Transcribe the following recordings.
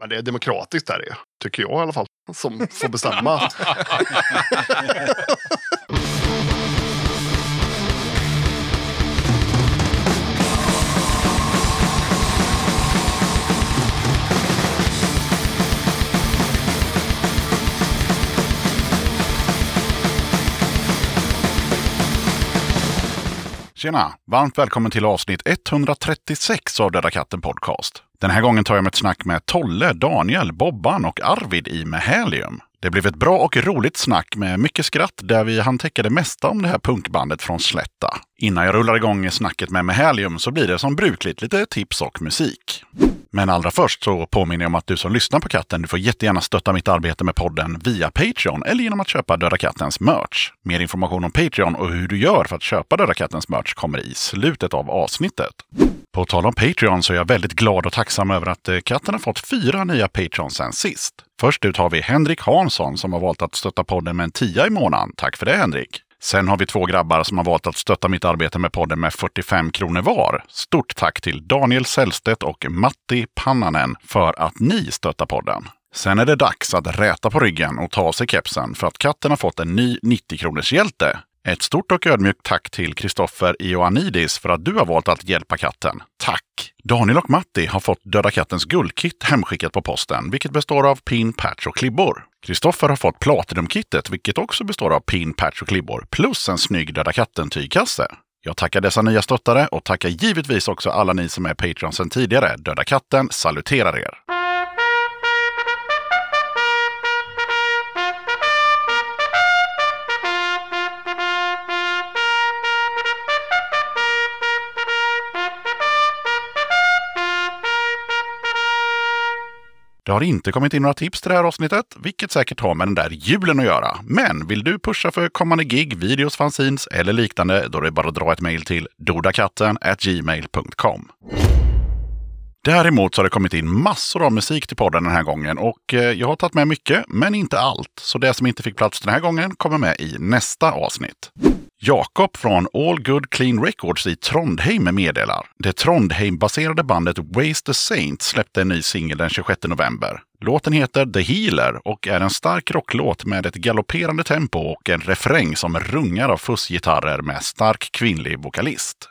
Men det är demokratiskt där det tycker jag i alla fall, som får bestämma. Tjena! Varmt välkommen till avsnitt 136 av Döda katten Podcast. Den här gången tar jag mig ett snack med Tolle, Daniel, Bobban och Arvid i Mehelium. Det blev ett bra och roligt snack med mycket skratt där vi hann täcka det mesta om det här punkbandet från Slätta. Innan jag rullar igång snacket med Mehelium så blir det som brukligt lite tips och musik. Men allra först så påminner jag om att du som lyssnar på katten, du får jättegärna stötta mitt arbete med podden via Patreon eller genom att köpa Döda Kattens merch. Mer information om Patreon och hur du gör för att köpa Döda Kattens merch kommer i slutet av avsnittet. På tal om Patreon så är jag väldigt glad och tacksam över att eh, katten har fått fyra nya Patreons sen sist. Först ut har vi Henrik Hansson som har valt att stötta podden med en tia i månaden. Tack för det Henrik! Sen har vi två grabbar som har valt att stötta mitt arbete med podden med 45 kronor var. Stort tack till Daniel Sällstedt och Matti Pannanen för att ni stöttar podden. Sen är det dags att räta på ryggen och ta av sig kepsen för att katten har fått en ny 90 kronors hjälte. Ett stort och ödmjukt tack till Kristoffer Ioannidis för att du har valt att hjälpa katten. Tack! Daniel och Matti har fått Döda kattens guldkit hemskickat på posten, vilket består av pin, patch och klibbor. Kristoffer har fått Platinumkittet, vilket också består av pin, patch och klibbor, plus en snygg Döda katten-tygkasse. Jag tackar dessa nya stöttare och tackar givetvis också alla ni som är Patreon sedan tidigare. Döda katten saluterar er! Det har inte kommit in några tips till det här avsnittet, vilket säkert har med den där julen att göra. Men vill du pusha för kommande gig, videos, fanzines eller liknande, då är det bara att dra ett mejl till dodakatten gmail.com. Däremot så har det kommit in massor av musik till podden den här gången och eh, jag har tagit med mycket, men inte allt. Så det som inte fick plats den här gången kommer med i nästa avsnitt. Jakob från All Good Clean Records i Trondheim meddelar. Det Trondheim-baserade bandet Waste the Saint släppte en ny singel den 26 november. Låten heter The Healer och är en stark rocklåt med ett galopperande tempo och en refräng som rungar av fussgitarrer med stark kvinnlig vokalist.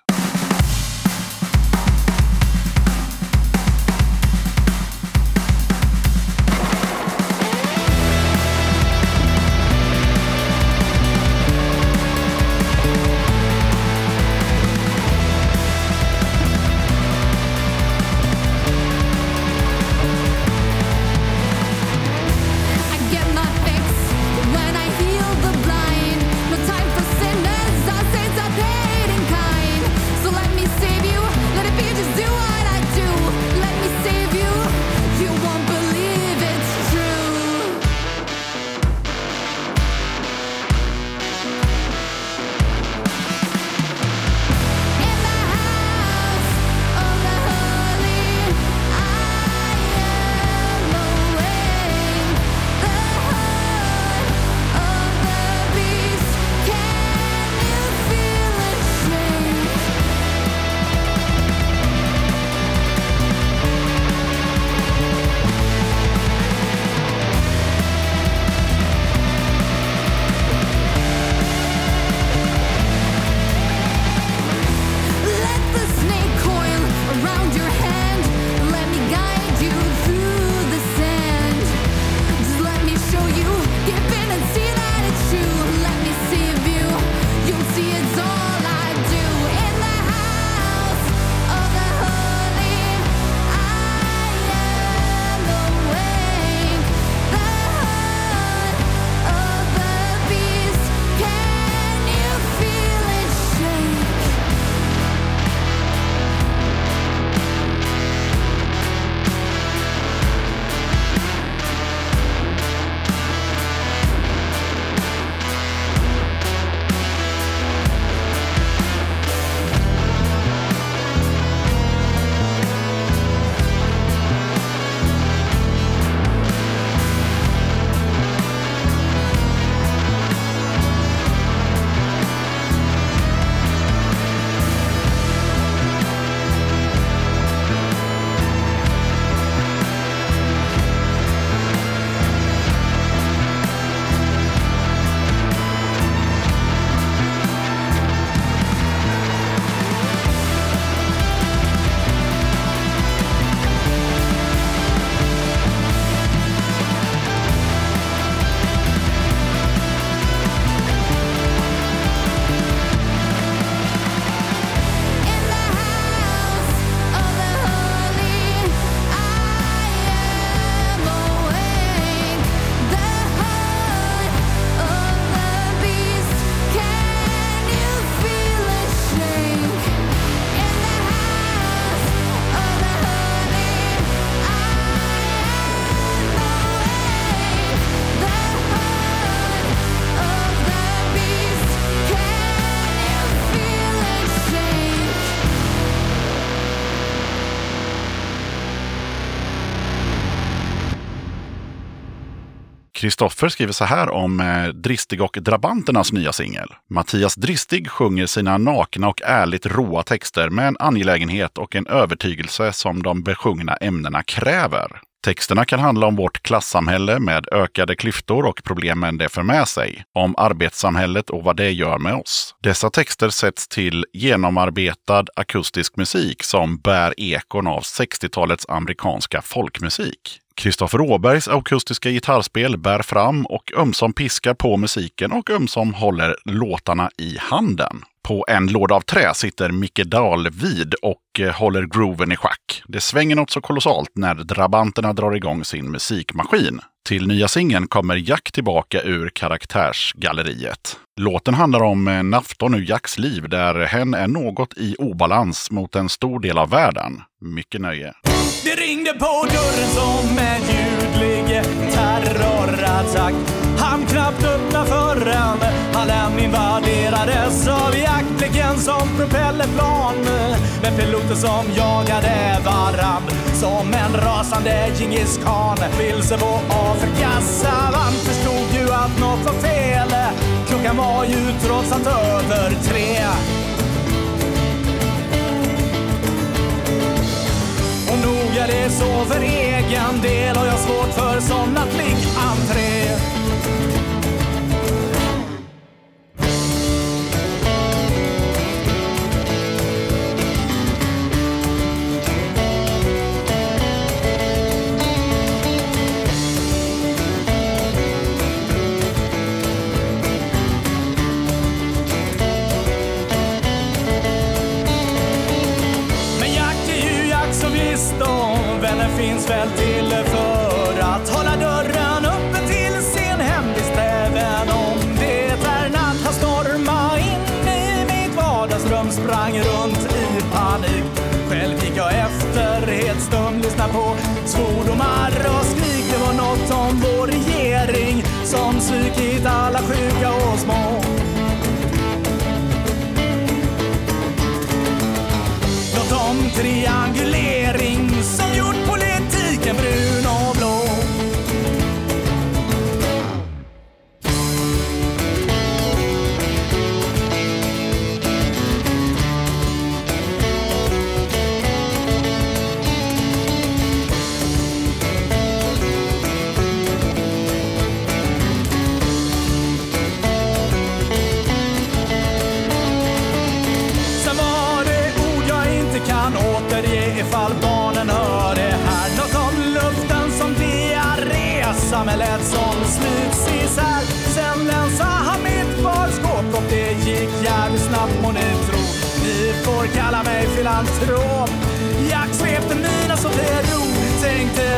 Kristoffer skriver så här om eh, Dristig och Drabanternas nya singel. Mattias Dristig sjunger sina nakna och ärligt råa texter med en angelägenhet och en övertygelse som de besjungna ämnena kräver. Texterna kan handla om vårt klassamhälle med ökade klyftor och problemen det för med sig. Om arbetssamhället och vad det gör med oss. Dessa texter sätts till genomarbetad akustisk musik som bär ekon av 60-talets amerikanska folkmusik. Kristoffer Åbergs akustiska gitarrspel bär fram och ömsom piskar på musiken och ömsom håller låtarna i handen. På en låda av trä sitter Micke Dahlvid och eh, håller grooven i schack. Det svänger något så kolossalt när drabanterna drar igång sin musikmaskin. Till nya singeln kommer Jack tillbaka ur karaktärsgalleriet. Låten handlar om eh, en afton ur Jacks liv där hen är något i obalans mot en stor del av världen. Mycket nöje. Det ringde på dörren som en ljudlig terrorattack. Han knappt öppna förrän hallen invaderades av jaktblicken som propellerplan. Med piloter som jagade varann som en rasande Djingis khan. Vilse på Afrikas savann förstod ju att något var fel. Klockan var ju trots allt över tre. Jag det så för egen del och jag har svårt för sådana plikkentré. Vänner väl till för att hålla dörren öppen till sin hemvist även om det är natt. Han storma in i mitt vardagsrum, sprang runt i panik. Själv gick jag efter helt stum, lyssna på svordomar och skrik. Det var något om vår regering som svikit alla sjuka och små. Något om triangulering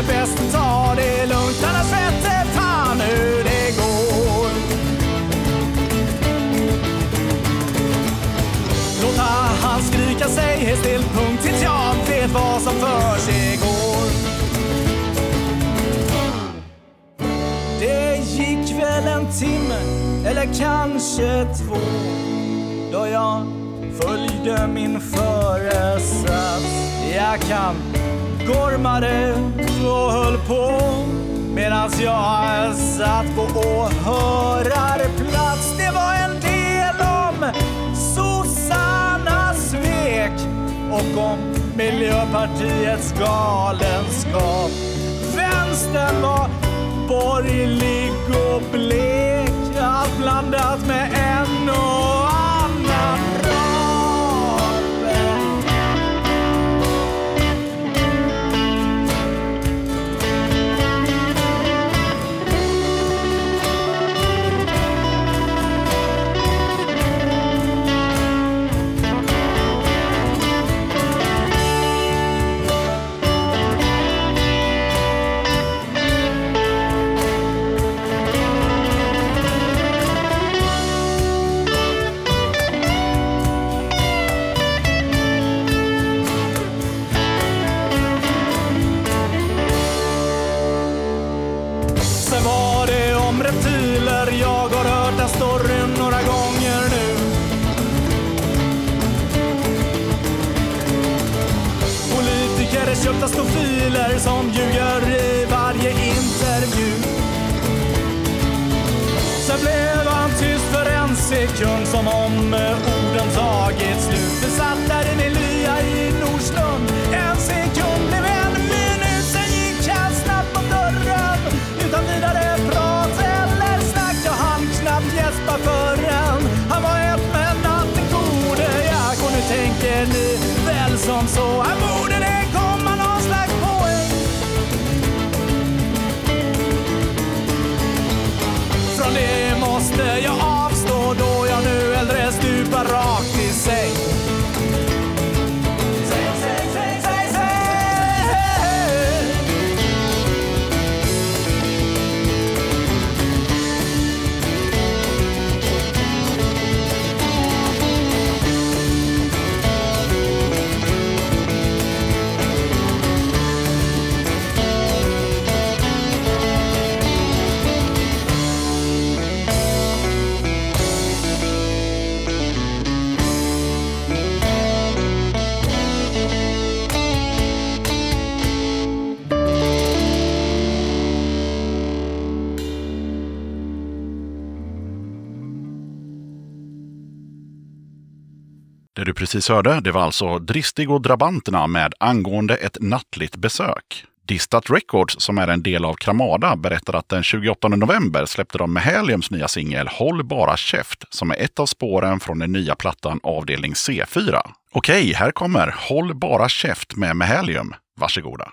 Tänkte bäst ta det lugnt, annars vete fan hur det går. Låta han skrika sig helt still punkt tills jag vet vad som för sig går. Det gick väl en timme eller kanske två då jag följde min föresats. Jag kan gormade och höll på medan jag satt på åhörarplats. Det var en del om sossarnas svek och om Miljöpartiets galenskap. Vänstern var borgerlig och blek, allt blandat med en som ljuger i varje intervju. Sen blev han tyst för en sekund som om orden tagit slut. Precis hörde, det var alltså Dristig och Drabanterna med Angående ett nattligt besök. Distat Records, som är en del av Kramada, berättar att den 28 november släppte de Mahaliums nya singel Håll bara käft, som är ett av spåren från den nya plattan avdelning C4. Okej, här kommer Håll bara käft med Mahalium. Varsågoda.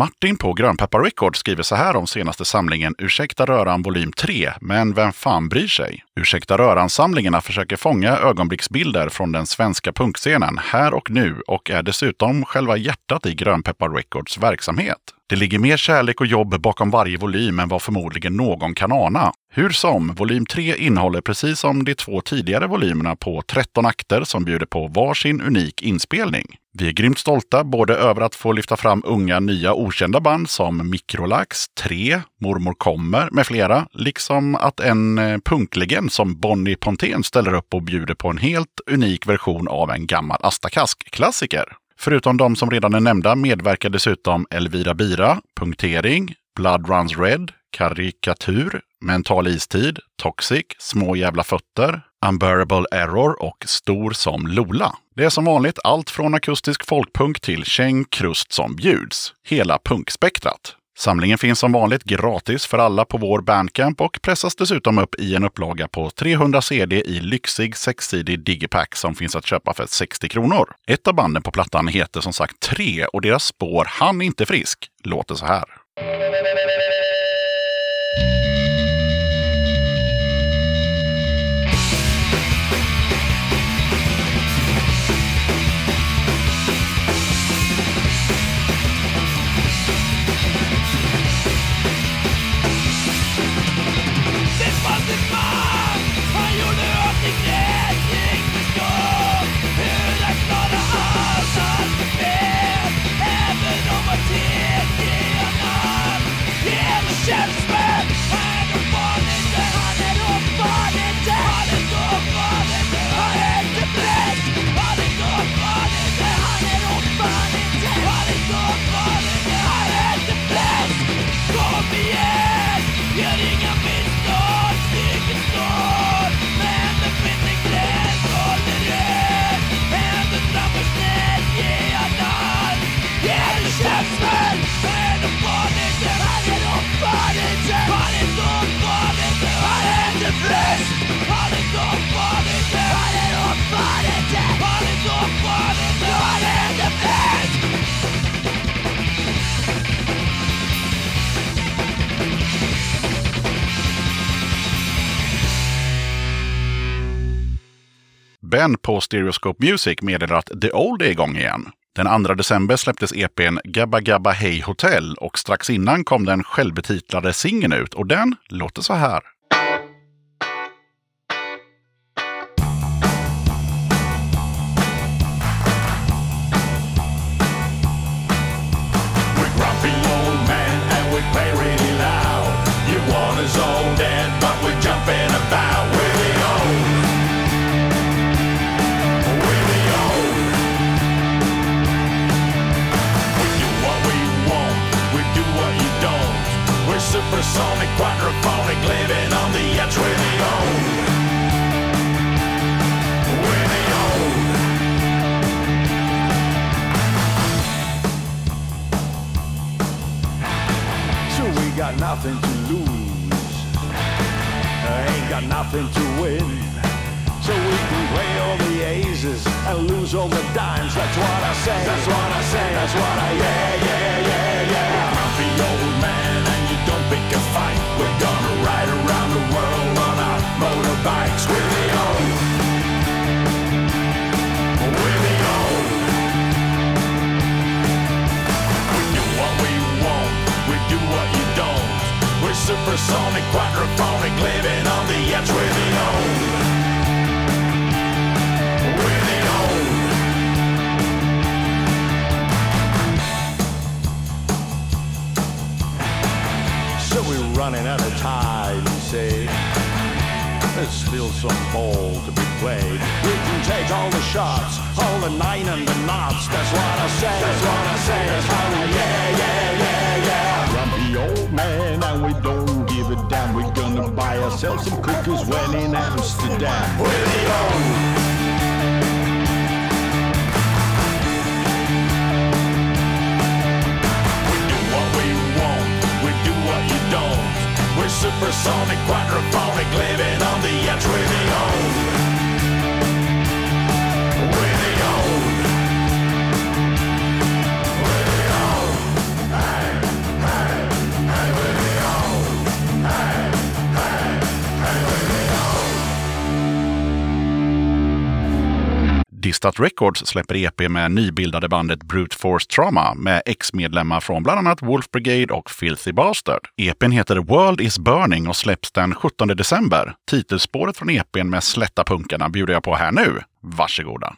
my Martin på Grönpeppar Records skriver så här om senaste samlingen Ursäkta röran volym 3, men vem fan bryr sig? Ursäkta röran-samlingarna försöker fånga ögonblicksbilder från den svenska punkscenen här och nu och är dessutom själva hjärtat i Grönpeppar Records verksamhet. Det ligger mer kärlek och jobb bakom varje volym än vad förmodligen någon kan ana. Hur som, volym 3 innehåller precis som de två tidigare volymerna på 13 akter som bjuder på varsin unik inspelning. Vi är grymt stolta både över att få lyfta fram unga nya okända band som Mikrolax, 3, Mormor kommer med flera, liksom att en eh, punklegend som Bonnie Pontén ställer upp och bjuder på en helt unik version av en gammal Astakask-klassiker. Förutom de som redan är nämnda medverkar dessutom Elvira Bira, Punktering, Blood Runs Red, Karikatur, Mental Istid, Toxic, Små jävla fötter, Unbearable Error och Stor som Lola. Det är som vanligt allt från akustisk folkpunk till käng krust som bjuds. Hela punkspektrat. Samlingen finns som vanligt gratis för alla på vår Bandcamp och pressas dessutom upp i en upplaga på 300 CD i lyxig sexsidig digipack som finns att köpa för 60 kronor. Ett av banden på plattan heter som sagt 3 och deras spår Han inte frisk låter så här. Ben på Stereoscope Music meddelar att The Old är igång igen. Den 2 december släpptes EPn Gabba Gabba Hey Hotel och strax innan kom den självbetitlade singeln ut och den låter så här. Quadraphonic, living on the edge. We're the old. We're the old. So we got nothing to lose. I Ain't got nothing to win. So we can play all the aces and lose all the dimes. That's what I say. That's what I say. That's what I yeah yeah yeah yeah. Pick a fight. We're gonna ride around the world on our motorbikes. We're the old. We're the old. We do what we want. We do what you don't. We're supersonic, quadraphonic, living on the edge. We're the old. Running out of time, you say. There's still some ball to be played. We can take all the shots, all the nine and the knots. That's what I say. That's what I say. That's how we yeah yeah yeah yeah. Grumpy old man, and we don't give a damn. We're gonna buy ourselves some cookies when in Amsterdam. We're the old. We do what we want, we do what you don't. We're supersonic, quadraphonic, living on the edge. We're the Tistat Records släpper EP med nybildade bandet Brute Force Trauma med ex-medlemmar från bland annat Wolf Brigade och Filthy Bastard. EPn heter World is Burning och släpps den 17 december. Titelspåret från EPn med slätta punkarna bjuder jag på här nu. Varsågoda!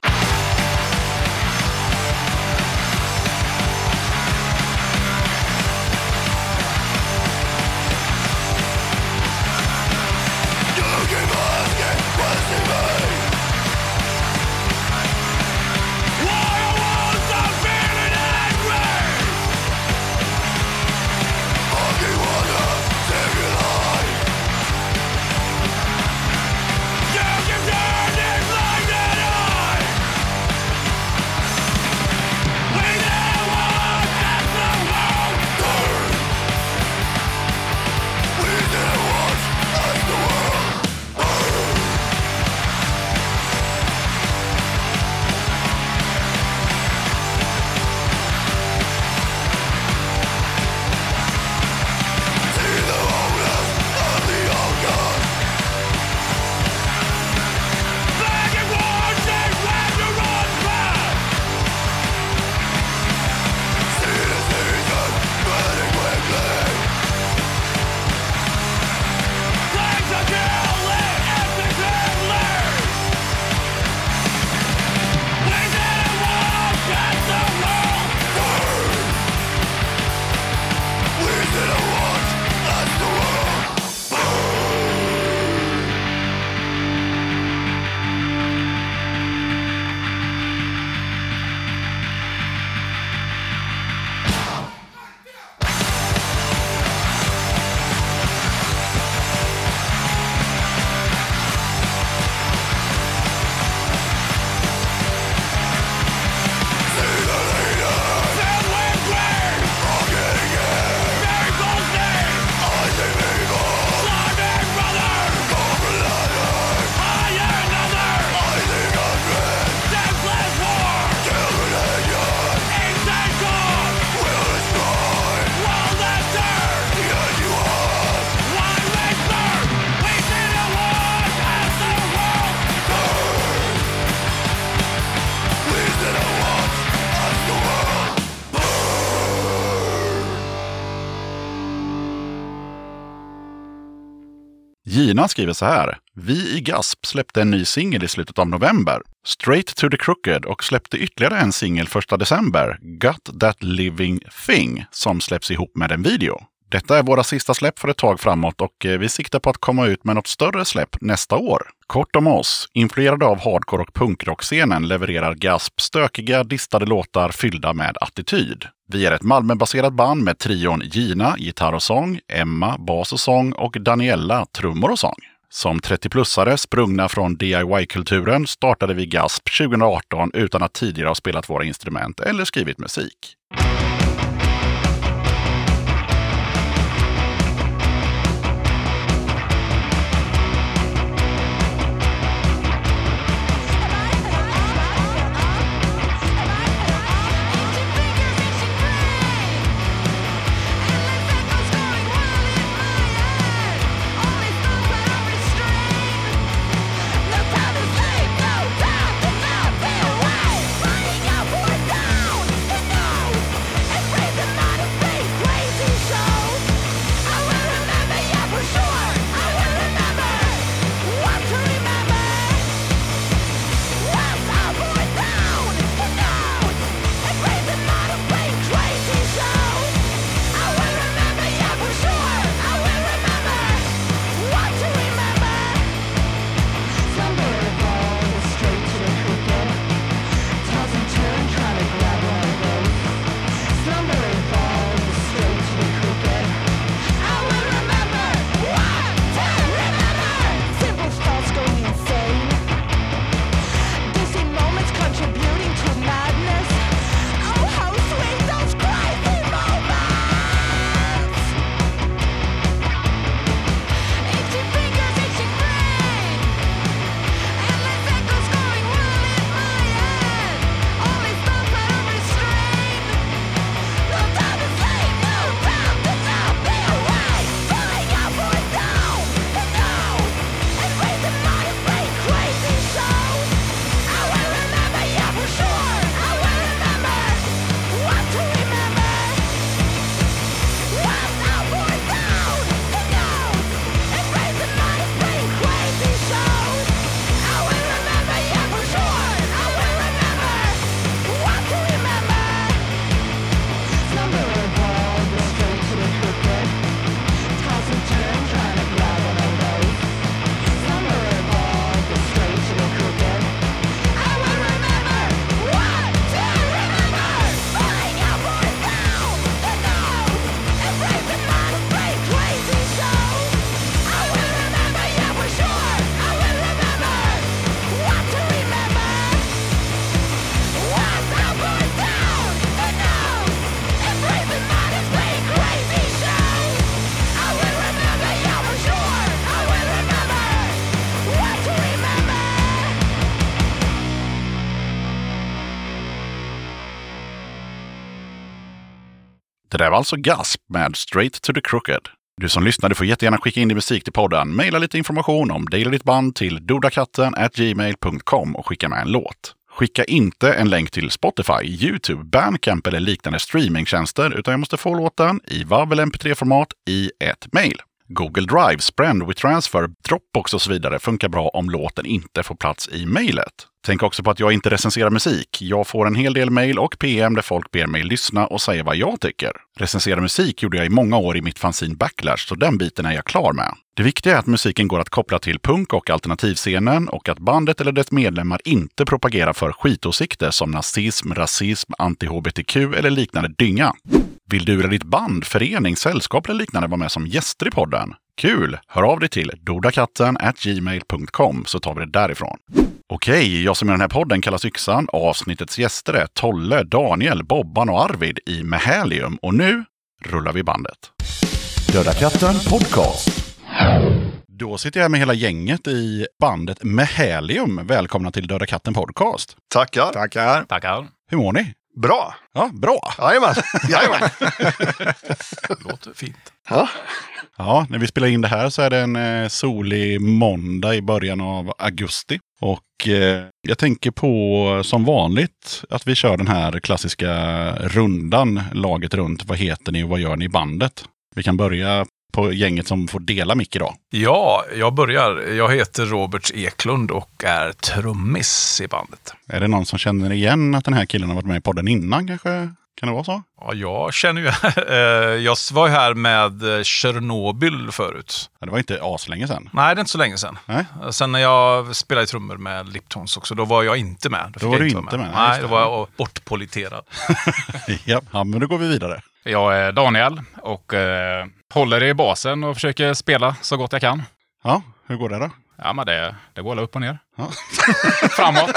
Anna skriver så här. Vi i Gasp släppte en ny singel i slutet av november. Straight to the Crooked och släppte ytterligare en singel 1 december. Got That Living Thing som släpps ihop med en video. Detta är våra sista släpp för ett tag framåt och eh, vi siktar på att komma ut med något större släpp nästa år. Kort om oss. Influerade av hardcore och punkrockscenen levererar Gasp stökiga, distade låtar fyllda med attityd. Vi är ett Malmöbaserat band med trion Gina, gitarr och sång, Emma, bas och sång och Daniella, trummor och sång. Som 30-plussare sprungna från DIY-kulturen startade vi Gasp 2018 utan att tidigare ha spelat våra instrument eller skrivit musik. Det var alltså Gasp med Straight to the Crooked. Du som lyssnade får jättegärna skicka in din musik till podden. Maila lite information om dig eller ditt band till dodakatten@gmail.com och skicka med en låt. Skicka inte en länk till Spotify, YouTube, Bandcamp eller liknande streamingtjänster, utan jag måste få låten i WAV eller MP3-format i ett mejl. Google Drive, Sprend, WeTransfer, Dropbox och så vidare funkar bra om låten inte får plats i mejlet. Tänk också på att jag inte recenserar musik. Jag får en hel del mejl och PM där folk ber mig lyssna och säga vad jag tycker. Recensera musik gjorde jag i många år i mitt fanzine Backlash, så den biten är jag klar med. Det viktiga är att musiken går att koppla till punk och alternativscenen och att bandet eller dess medlemmar inte propagerar för skitåsikter som nazism, rasism, anti-hbtq eller liknande dynga. Vill du eller ditt band, förening, sällskap eller liknande vara med som gäster i podden? Kul! Hör av dig till dodakatten gmail.com så tar vi det därifrån. Okej, jag som i den här podden kallas Yxan. Avsnittets gäster är Tolle, Daniel, Bobban och Arvid i Mehalium. Och nu rullar vi bandet. Döda katten podcast. Då sitter jag med hela gänget i bandet Mehalium. Välkomna till Döda katten podcast. Tackar. Tackar. Tackar. Hur mår ni? Bra. Ja, bra. Jajamän. Jajamän. Låter fint. Ja. Ja, när vi spelar in det här så är det en eh, solig måndag i början av augusti. Och eh, jag tänker på som vanligt att vi kör den här klassiska rundan, laget runt. Vad heter ni och vad gör ni i bandet? Vi kan börja på gänget som får dela mick idag. Ja, jag börjar. Jag heter Robert Eklund och är trummis i bandet. Är det någon som känner igen att den här killen har varit med i podden innan kanske? Kan det vara så? Ja, jag känner ju... eh, jag var ju här med eh, Tjernobyl förut. Ja, det var inte aslänge sedan. Nej, det är inte så länge sedan. Nej. Sen när jag spelade trummor med Liptons också, då var jag inte med. fick Då var du inte med, just Nej, då var jag bortpoliterad. ja, ja, men då går vi vidare. Jag är Daniel och eh, håller i basen och försöker spela så gott jag kan. Ja, hur går det då? Ja, men det, det går alla upp och ner. Ja. Framåt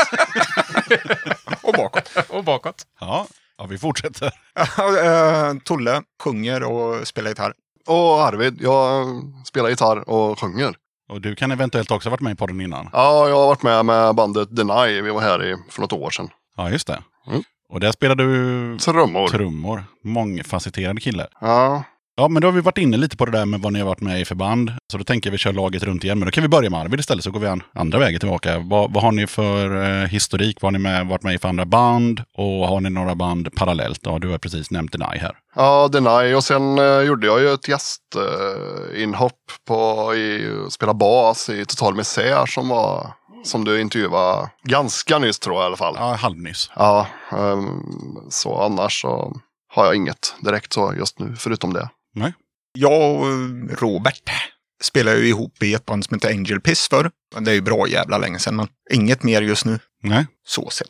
Och bakåt. och bakåt. Ja, ja vi fortsätter. Eh, Tolle sjunger och spelar gitarr. Och Arvid, jag spelar gitarr och sjunger. Och du kan eventuellt också ha varit med i podden innan. Ja, jag har varit med med bandet Deny. Vi var här i, för något år sedan. Ja, just det. Mm. Och där spelar du Trummor. trummor. Mångfacetterad kille. Ja, Ja, men då har vi varit inne lite på det där med vad ni har varit med i för band. Så då tänker jag vi kör laget runt igen. Men då kan vi börja med Arvid istället, så går vi an andra vägen tillbaka. Vad, vad har ni för eh, historik? Vad har ni med, varit med i för andra band? Och har ni några band parallellt? Ja, du har precis nämnt Deny här. ja Deny. Och sen eh, gjorde jag ju ett gästinhopp eh, på i spela bas i Total Misär som var som du intervjuade ganska nyss tror jag i alla fall. Ja, halvnyss. Ja, ehm, så annars så har jag inget direkt så just nu förutom det. Nej. Jag och Robert spelade ju ihop i ett band som heter Angel Piss förr. Det är ju bra jävla länge sedan, men inget mer just nu. Nej. Så sett.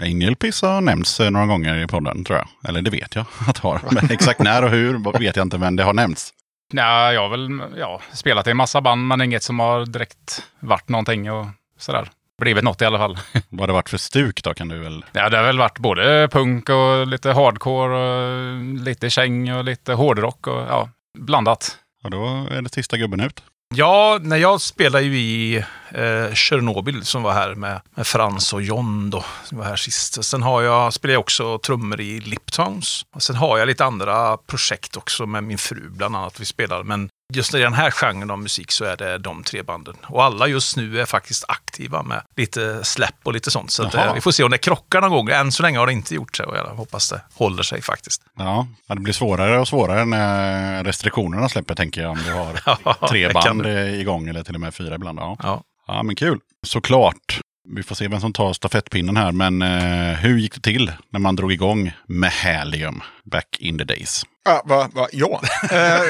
Angel Piss har nämnts eh, några gånger i podden, tror jag. Eller det vet jag att det har. Men exakt när och hur vet jag inte, men det har nämnts. Nej, jag har väl ja, spelat i en massa band, men inget som har direkt varit någonting och sådär. Blivit något i alla fall. Vad har det varit för stuk då, kan du väl... Ja, det har väl varit både punk och lite hardcore och lite käng och lite hårdrock och ja, blandat. Och då är det sista gubben ut. Ja, när jag spelade ju i eh, Tjernobyl som var här med, med Frans och John då, som var här sist. Sen har jag, spelar jag också trummor i Liptons. Och sen har jag lite andra projekt också med min fru bland annat vi spelar. Men just i den här genren av musik så är det de tre banden. Och alla just nu är faktiskt aktiva med lite släpp och lite sånt. Så att, Jaha. eh, vi får se om det krockar någon gång. Än så länge har det inte gjort det och jag hoppas det håller sig faktiskt. Ja, det blir svårare och svårare när restriktionerna släpper, tänker jag. Om du har tre det band det. igång, eller till och med fyra ibland. Ja, Ja. ja men kul. Såklart. Vi får se vem som tar stafettpinnen här, men eh, hur gick det till när man drog igång med Halium back in the days? Ja, va, va, ja. Eh,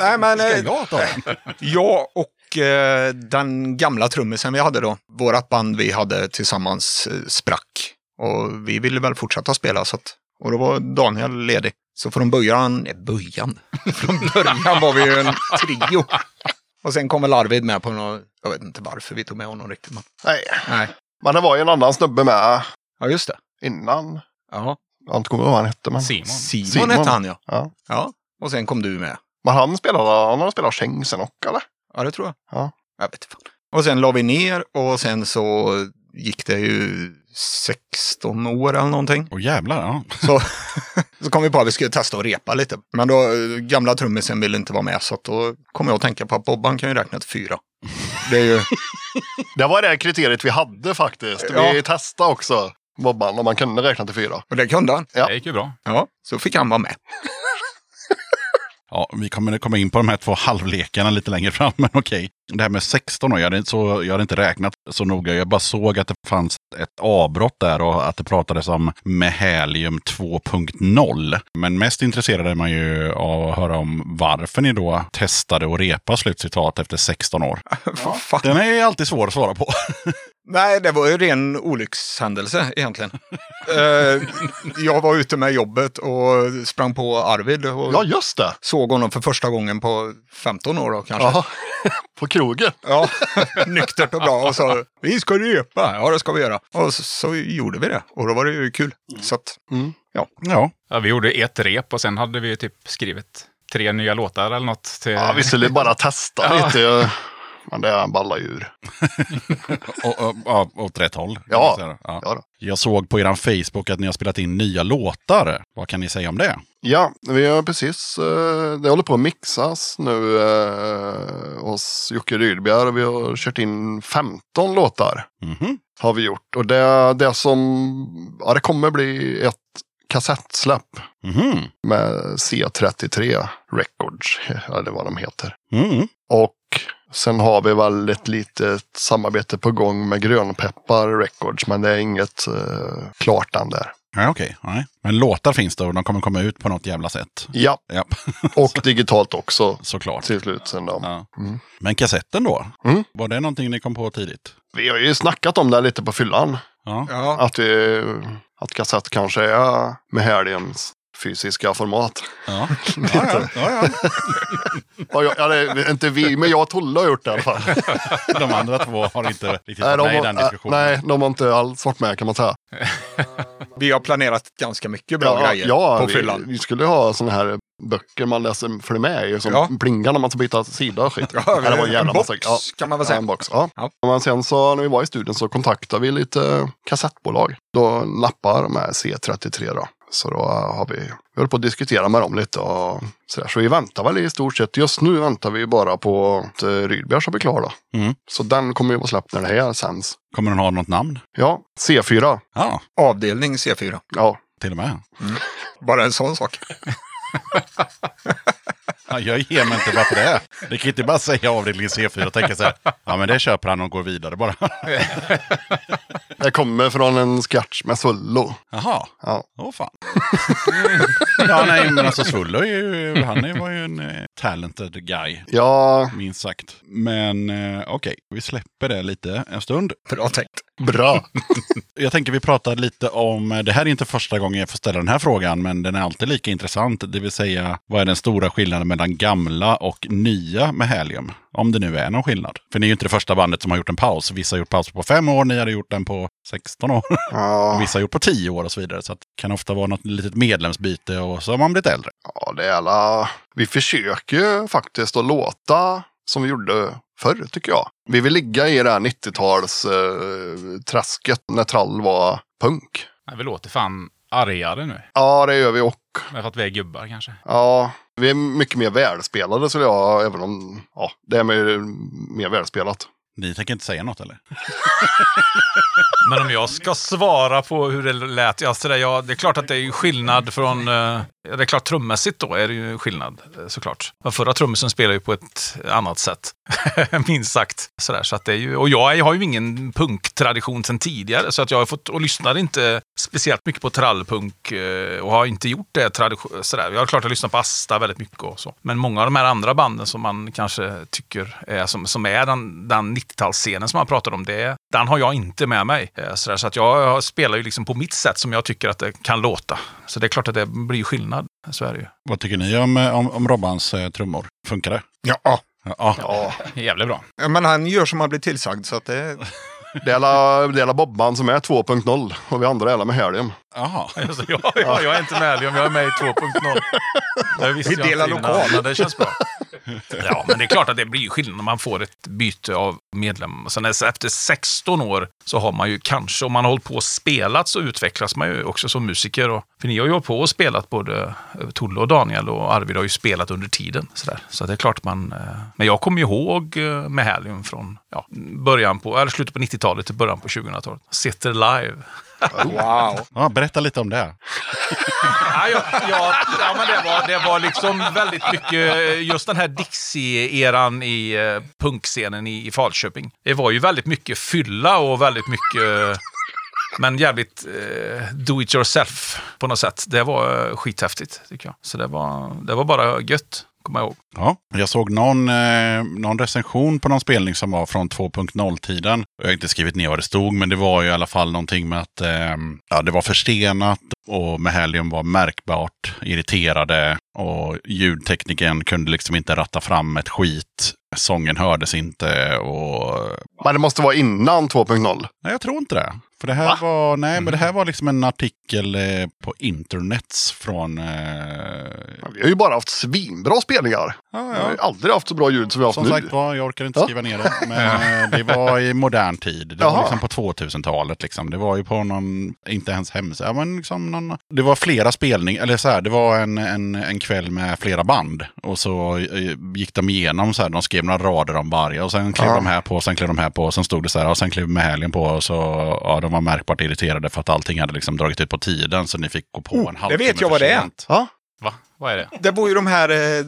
nej, men, eh, jag ta den? jag och eh, den gamla trummisen vi hade då, vårat band vi hade tillsammans eh, sprack. Och vi ville väl fortsätta spela, så att, och då var Daniel ledig. Så från början, nej, början, från början var vi ju en trio. Och sen kom väl Arvid med på något, jag vet inte varför vi tog med honom riktigt. Men, Nej, nej, men det var ju en annan snubbe med ja just det. innan. Ja. Jag inte kommit ihåg vad han hette. Men, Simon. Simon, Simon. hette han ja. ja. Ja, och sen kom du med. men han spelade, han har spelat Cheng sen också eller? Ja, det tror jag. Ja. Jag vet inte. Och sen la vi ner och sen så gick det ju 16 år eller någonting. Åh jävlar, ja. Så, så kom vi på att vi skulle testa att repa lite. Men då, eh, gamla trummisen ville inte vara med så att då kom jag att tänka på att Bobban kan ju räkna till fyra. Det är ju, Det var det kriteriet vi hade faktiskt. Ja. Vi testade också Bobban om man kunde räkna till fyra. och det kunde han. Ja. Det gick ju bra. Ja, så fick han vara med. Ja, vi kommer komma in på de här två halvlekarna lite längre fram, men okej. Det här med 16 år, jag hade, inte så, jag hade inte räknat så noga. Jag bara såg att det fanns ett avbrott där och att det pratades om Mehalium 2.0. Men mest intresserad är man ju av att höra om varför ni då testade att repa slutcitat efter 16 år. Fan. Den är alltid svår att svara på. Nej, det var ju ren olyckshändelse egentligen. Eh, jag var ute med jobbet och sprang på Arvid och Ja, just det. såg honom för första gången på 15 år då kanske. Ja. På krogen. Ja, nyktert och bra. Och så, vi ska repa. Ja, det ska vi göra. Och så, så gjorde vi det. Och då var det ju kul. Så att, Ja, Ja, vi gjorde ett rep och sen hade vi typ skrivit tre nya låtar eller något. Till... Ja, vi skulle bara testa lite. Men det ballar ur. och, och, och, åt rätt håll. Ja. ja. Ja. Jag såg på er Facebook att ni har spelat in nya låtar. Vad kan ni säga om det? ja, vi har precis, eh, det håller på att mixas nu eh, hos Jocke Rydberg. Vi har kört in 15 låtar. Mhm. Har vi gjort. Och det, det som, ja det kommer bli ett kassettsläpp Mhm. med C33 Records, eller vad de heter. Mm. Och sen har vi väl ett litet samarbete på gång med Grönpeppar Records, men det är inget eh, klart än där. Ja, okej. Nej. Men låtar finns det och de kommer komma ut på något jävla sätt. Ja, Ja, och digitalt också såklart. till slut. Sen då. Ja. Mm. Men kassetten då? Mm. Var det någonting ni kom på tidigt? Vi har ju snackat om det lite på fyllan. Ja, Att, vi, att kassett kanske är med helgens fysiska format. Ja. Ja, ja, ja, Ja, ja, det är inte vi, men jag och Tolle har gjort det i alla fall. ja. De andra två har inte riktigt Nej, varit med i den äh, diskussionen. nej, de har inte alls varit med kan man säga. vi har planerat ganska mycket bra ja, grejer ja, på vi, fyllan. vi skulle ha sådana här böcker man läser för med i, som Ja. plingar när man ska byta sida och skit. Ja, det var en jävla en box massa. Ja. kan man väl Ja, säga. en box. Ja. Ja. Men sen så när vi var i studion så kontaktade vi lite kassettbolag. Då nappar de här C33 då. Så då har vi, vi håller på att diskutera med dem lite och sådär. Så vi väntar väl i stort sett. Just nu väntar vi bara på att eh, Rydberg ska bli klar då. Mm. Så den kommer ju vara släppt när det här sänds. Kommer den ha något namn? Ja, C4. Ja, Avdelning C4. Ja, till och med. Bara en sån sak. Ja, jag ger mig inte varför det är. Det kan inte bara säga avdelning C4 och tänka så här. Ja, men det köper han och går vidare bara. det kommer från en sketch med Svullo. Jaha. Ja. Åh fan. ja, nej, men alltså Svullo är ju, han är- var ju en eh, talented guy. Ja, Minst sagt. Men eh, okej, vi släpper det lite en stund. Bra tänkt. bra. Jag tänker vi pratar lite om, det här är inte första gången jag får ställa den här frågan, men den är alltid lika intressant. Det vill säga, vad är den stora skillnaden mellan gamla och nya med Helium? Om det nu är någon skillnad. För ni är ju inte det första bandet som har gjort en paus. Vissa har gjort paus på fem år, ni hade gjort den på 16 år. Ja, Vissa har gjort på 10 år och så vidare. Så det kan ofta vara något litet medlemsbyte och så har man blivit äldre. ja det är alla... Vi försöker ju faktiskt att låta som vi gjorde förr tycker jag. Vi vill ligga i det här 90-tals eh, när trall var punk. Nej, vi låter fan argare nu. Ja, det gör vi och. För att vi är gubbar kanske. Ja, vi är mycket mer välspelade skulle jag, även om ja, det är mer, mer välspelat. Ni tänker inte säga något eller? Men om jag ska svara på hur det lät. Ja, så där, ja, det är klart att det är skillnad från... eh, Det är klart trummässigt då är det ju skillnad eh, såklart. Den förra trummisen spelar ju på ett annat sätt. Minst sagt. Sådär, så att det är ju, och jag, har ju ingen punktradition sedan tidigare. Så att jag har fått, och lyssnar inte speciellt mycket på trallpunk. eh, Och har inte gjort det tradition, sådär. Jag har klart att jag lyssnar på Asta väldigt mycket och så. Men många av de här andra banden som man kanske tycker är som, som är den, den 90-talsscenen som man pratar om. Det, den har jag inte med mig. Eh, Sådär, så att jag, spelar ju liksom på mitt sätt som jag tycker att det kan låta. Så det är klart att det blir skillnad. Så är det ju. Vad tycker ni om, eh, om, om Robbans eh, trummor? Funkar det? Ja, Ja. Ja, Jävligt bra. men han gör som han blir tillsagd. Så att det, det är alla, det är alla Bobban som är 2.0 och vi andra är alla med Helium. Jaha. Alltså, ja, ja, jag är inte med Liam, jag är med i 2.0 Det visste Vi jag delar lokal. Det känns bra. Ja, men det är klart att det blir skillnad när man får ett byte av medlem. Sen efter 16 år så har man ju kanske, om man har hållit på och spelat så utvecklas man ju också som musiker. Och, för ni har ju hållit på och spelat, både eh, Tolle och Daniel och Arvid har ju spelat under tiden. Sådär. Så det är klart man... Eh, men jag kommer ju ihåg eh, med Helium från ja, början på, eller slutet på 90-talet till början på 2000-talet. Sitter live wow. Ja, berätta lite om det. Ja, ja, ja, ja, men det var, det var liksom väldigt mycket, just den här Dixie-eran i eh, punkscenen i, i Falköping. Det var ju väldigt mycket fylla och väldigt mycket, men jävligt eh, do it yourself på något sätt. Det var eh, skithäftigt tycker jag. Så det var, det var bara gött, kommer jag ihåg. Ja, jag såg någon, eh, någon recension på någon spelning som var från 2.0-tiden. Jag har inte skrivit ner vad det stod, men det var ju i alla fall någonting med att eh, ja, det var förstenat och med Helium var märkbart irriterade och ljudtekniken kunde liksom inte ratta fram ett skit. Sången hördes inte och... Men det måste vara innan 2.0. Nej, jag tror inte det. För det här Va? var, nej, men det här var liksom en artikel eh, på internets från... Eh, Vi har ju bara haft svinbra spelningar. ja, Vi har aldrig haft så bra ljud som vi har haft Som nu. sagt var, jag orkar inte Ja. skriva ner det. Men eh, det var i modern tid. Det var Jaha. liksom på 2000-talet. Liksom. Det var ju på någon, inte ens hemsida, men liksom någon, det var flera spelningar, eller så här, det var en, en, en kväll med flera band. Och så eh, gick de igenom så här, de skrev några rader om varje. Och sen klev Ja. de här på, sen klev de här på, och sen stod det så här, och sen klev med helgen på. Och så, ja, de var märkbart irriterade för att allting hade liksom dragit ut på tiden så ni fick gå på Oh, en halvtimme vet jag vad det är. Ja, Va? Vad är det? Det var ju de här, eh,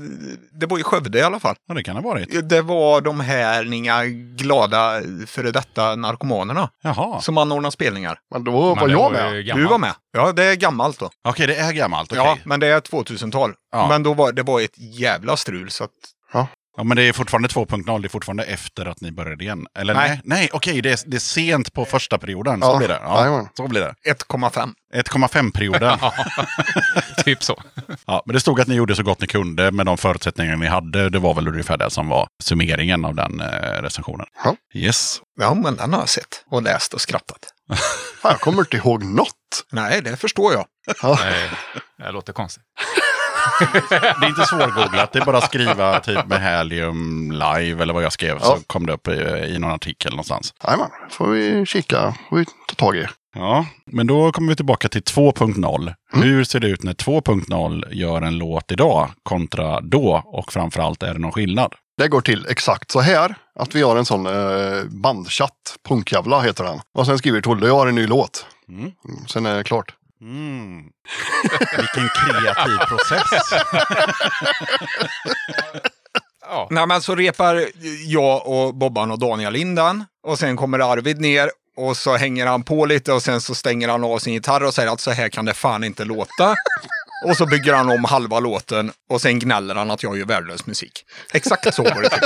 det var i Skövde i alla fall. Ja, det kan det ha varit. Det var de här inga glada före detta narkomanerna Jaha, som anordnade spelningar. men då var Men det jag ju med. gammalt. Du var med? Ja, det är gammalt då. okej det är gammalt. okej. Ja, men det är 2000-tal. Ja. Men då var det var ett jävla strul så att Ja, men det är fortfarande 2.0, det är fortfarande efter att ni började igen. Eller nej, Nej. nej, okej, det, är, det är sent på första perioden. Så Ja, blir det. Ja, jajamän. så blir det. 1,5. 1,5-perioden. typ så. ja, men det stod att ni gjorde så gott ni kunde med de förutsättningar ni hade. Det var väl ungefär det som var summeringen av den eh, recensionen. Ja. Yes. Ja, men den har jag sett och läst och skrattat. Fan, jag kommer inte ihåg något. Nej, det förstår jag. Nej, det låter konstigt. Det är inte svårgooglat, det är bara att skriva typ med Helium live eller vad jag skrev. Så Ja. kom det upp i, i någon artikel någonstans. Jajamän, får vi kika, får vi ta tag i. Ja, men då kommer vi tillbaka till 2.0. Hur ser det ut när 2.0 gör en låt idag kontra då? Och framförallt, är det någon skillnad? Det går till exakt så här. Att vi har en sån eh, bandchatt. Punkjävla heter den. Och sen skriver Tolle, jag har en ny låt. Mm. Mm, Sen är det klart. Mm. Vilken kreativ process. Ja. Nej, men så repar jag och Bobban och Daniel in den. Och sen kommer Arvid ner och så hänger han på lite och sen så stänger han av sin gitarr och säger att så här kan det fan inte låta. Och så bygger han om halva låten och sen gnäller han att jag gör värdelös musik. Exakt så går det till.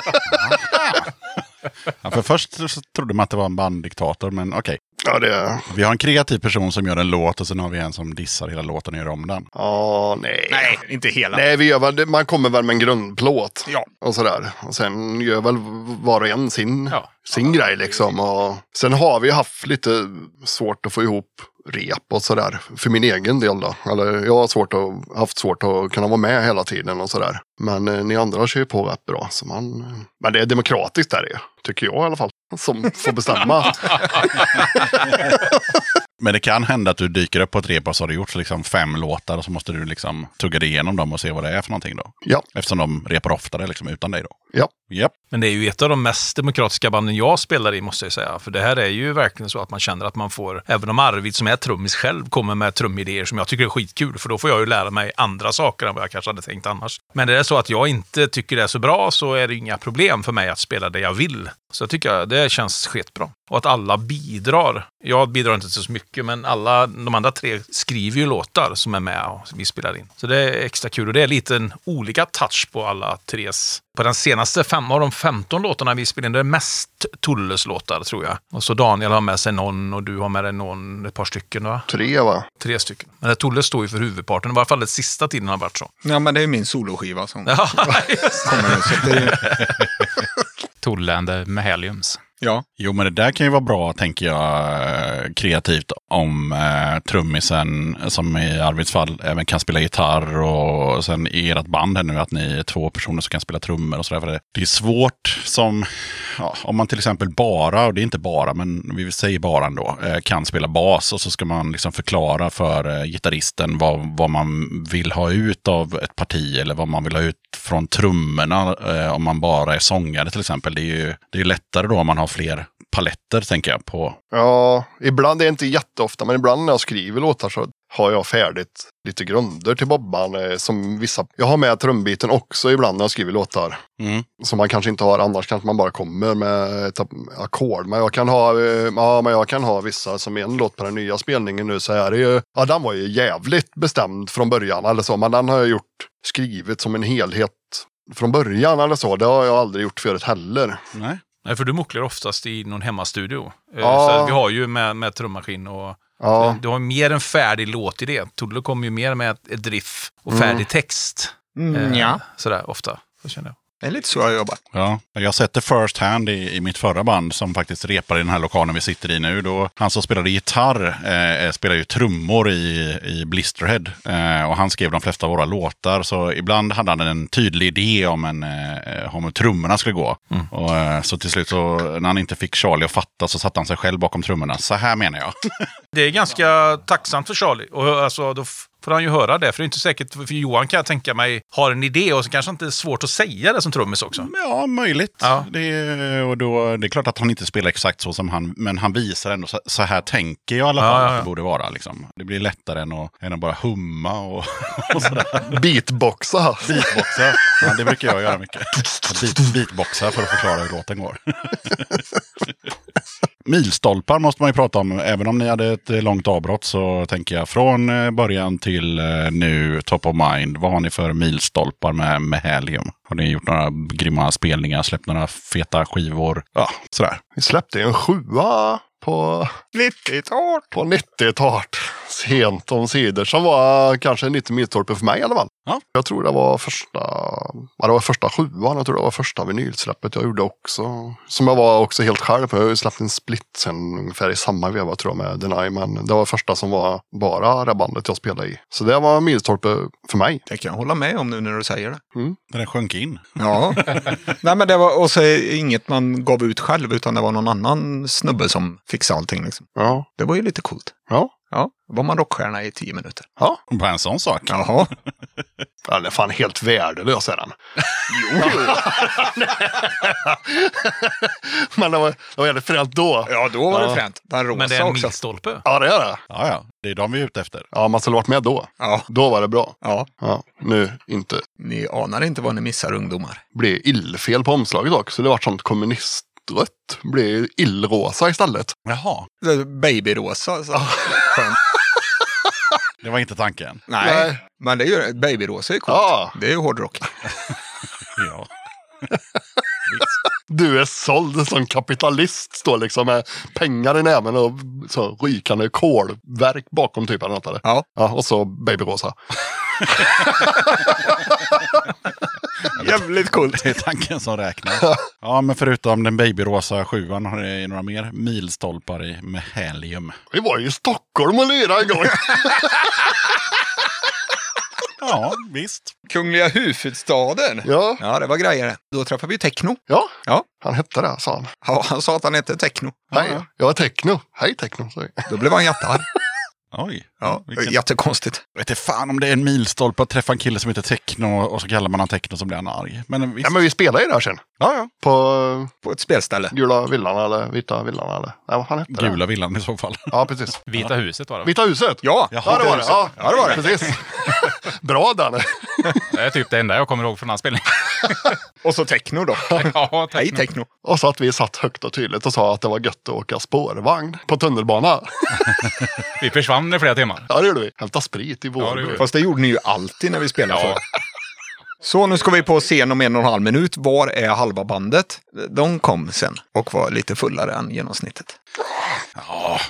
Ja, för först så trodde man att det var en banddiktator, men okej. Ja, det... Vi har en kreativ person som gör en låt och sen har vi en som dissar hela låten och gör om den. Ja, nej. Nej, inte hela. Nej, vi gör väl, man kommer väl med en grundplåt. Ja. Och sådär. Och sen gör väl var och en sin, Ja. sin grej liksom. Och sen har vi haft lite svårt att få ihop rep och sådär. För min egen del då. Eller jag har svårt att, haft svårt att kunna vara med hela tiden och sådär. Men eh, ni andra kör ju på rätt bra. Så man, men det är demokratiskt där det Tycker jag i alla fall. Som får bestämma. Men det kan hända att du dyker upp på ett rep och så har du gjort liksom fem låtar och så måste du liksom tugga dig igenom dem och se vad det är för någonting då. ja, Eftersom de repar oftare liksom utan dig då. ja. Yep. Men det är ju ett av de mest demokratiska banden jag spelar i, måste jag säga. För det här är ju verkligen så att man känner att man får, även om Arvid som är trummis själv kommer med trumidéer som jag tycker är skitkul, för då får jag ju lära mig andra saker än vad jag kanske hade tänkt annars. Men det är så att jag inte tycker det är så bra så är det inga problem för mig att spela det jag vill. Så jag tycker det känns skitbra. Och att alla bidrar. Jag bidrar inte så mycket, men alla de andra tre skriver ju låtar som är med och vi spelar in. Så det är extra kul och det är lite en olika touch på alla tres. På den senaste fem av de 15 låtarna vi spelade in, det är mest Tulles låtar tror jag. Och så Daniel har med sig någon och du har med dig någon, ett par stycken va? Tre va? Tre stycken. Men det Tolle står ju för huvudparten, i varje fall den sista tiden har varit så. Ja, men det är min soloskiva som kommer nu. Är, Tollande med Heliums ja. Jo, men det där kan ju vara bra, tänker jag, eh, kreativt om eh, trummisen, som i Arvids fall, även kan spela gitarr och sen i ert band här nu att ni är två personer som kan spela trummor och sådär. Det, det är svårt som, ja, om man till exempel bara, och det är inte bara, men vi säger bara ändå, eh, kan spela bas och så ska man liksom förklara för eh, gitarristen vad, vad man vill ha ut av ett parti eller vad man vill ha ut från trummorna eh, om man bara är sångare till exempel. Det är ju det är lättare då om man har fler paletter tänker jag på. Ja, ibland, det är inte jätteofta, men ibland när jag skriver låtar så har jag färdigt lite grunder till Bobban. eh, Som vissa, jag har med trumbiten också ibland när jag skriver låtar. Mm. Som man kanske inte har annars, kanske man bara kommer med ett ackord. Men jag kan ha, eh, ja, men jag kan ha vissa, som en låt på den nya spelningen nu, så är det ju, ja den var ju jävligt bestämd från början eller så, men den har jag gjort, skrivit som en helhet från början eller så. Det har jag aldrig gjort förut heller. Nej. Nej, för du mucklar oftast i någon hemmastudio. Eh, Ja. Så vi har ju med, med trummaskin och Ja, du har mer en färdig låt i det. Tolle kommer ju mer med ett, ett riff och Mm. färdig text. Mm, Eh, ja. Sådär ofta. Så känner jag. Det är lite så jag jobbar. Ja, jag har sett det first hand i, i mitt förra band som faktiskt repar i den här lokalen vi sitter i nu. Då, han som spelade gitarr eh, spelar ju trummor i, i Blisterhead. Eh, och han skrev de flesta av våra låtar. Så ibland hade han en tydlig idé om, en, eh, om hur trummorna skulle gå. Och, eh, så till slut så när han inte fick Charlie att fatta så satte han sig själv bakom trummorna. Så här menar jag. Det är ganska tacksamt för Charlie. Och alltså, då får han ju höra det. För det är inte säkert, för Johan kan jag tänka mig har en idé och så kanske inte är svårt att säga det som trummis också. Ja, möjligt. Ja. Det, är, och då, det är klart att han inte spelar exakt så som han, men han visar ändå så, så här tänker jag i alla Ja, fall ja, att ja. det borde vara. Liksom. Det blir lättare än att, än att bara humma och, och sådär. Beatboxa. Beatboxa. Ja, det brukar jag göra mycket. Beat, beatboxa för att förklara hur låten går. Milstolpar måste man ju prata om. Även om ni hade ett eh, långt avbrott så tänker jag från eh, början till eh, nu, top of mind. Vad har ni för milstolpar med, med Helium? Har ni gjort några grymma spelningar, släppt några feta skivor? Ja, sådär. Vi släppte en sjua på 90-tal. på 90-talet. Sent om sidor. Som var kanske 90 milstolpe för mig i alla fall. Ja. Jag tror det var första, ja, det var första sjuan. Jag tror det var första vinylsläppet jag gjorde också. Som jag var också helt själv på. Jag har ju släppt en split sen ungefär i samma veva tror jag med Deny. Men det var första som var bara det bandet jag spelade i. Så det var milstolpe för mig. Det kan jag hålla med om nu när du säger det. När den sjönk in. Ja. Nej, men det var också inget man gav ut själv, utan det var någon annan snubbe som fixade allting. Liksom. Ja. Det var ju lite coolt. Ja. Ja, var man rockstjärna i tio minuter. Ja. Bara en sån sak. Jaha. Ja, Den är fan helt värdelös är den. Jo, Men det var, det var jävligt fränt då. Ja, då var Ja. det fränt. Den rosa Men det är en också. milstolpe. Ja, det är det. Ja, ja. Det är de vi är ute efter. Ja, man skulle varit med då. Ja, Då var det bra. ja. Ja, nu inte. Ni anar inte vad ni missar ungdomar. Blev illfel på omslaget också. Det var sånt kommunistrött. Blev illrosa istället. Jaha, Det är Babyrosa. Så. Skönt. det var inte tanken. Nej, Nej. men det är ju, babyrosa är coolt. Ja. Det är ju hårdrock. Ja. Du är såld som kapitalist. Står liksom med pengar i näven och så rykande kolverk bakom typ. Eller något, eller? Ja. ja. Och så babyrosa. Jävligt coolt. Det är tanken som räknas. Ja, men förutom den babyrosa sjuan har ni några mer milstolpar i med helium. Vi var ju i Stockholm och lirade en gång. Ja, visst. Kungliga huvudstaden. ja. Ja, det var grejer. Då träffade vi Techno. ja, Ja. han hette det sa han. ja, han sa att han hette Techno. Hej, jag är Techno. Hej Techno. sa jag. Då blev han jättearg. Oj. Ja, Vilken... jättekonstigt. vet inte fan om det är en milstolpe att träffa en kille som heter Techno och så kallar man han Techno så blir han arg. Men visst. Ja, men vi spelade ju där sen. Ja, ja. På På ett spelställe. Gula villan eller Vita villan eller? Nej, vad fan hette det? Gula villan i så fall. Ja, precis. Vita huset var det. Vita huset? Ja, Jaha. Ja, det var det. Ja, Ja, det var det. Precis. Bra Danne. Det är typ det enda jag kommer ihåg från den spelningen. Och så Techno då. ja, Hej techno. Techno. Och så att vi satt högt och tydligt och sa att det var gött att åka spårvagn på tunnelbana. Vi försvann i flera timmar. Ja, det gjorde vi. Hämta sprit i Ja, det Vårby. gjorde vi. Fast det gjorde ni ju alltid när vi spelade Ja. förr. Så nu ska vi på scen om en och en halv minut. Var är halva bandet? De kom sen och var lite fullare än genomsnittet.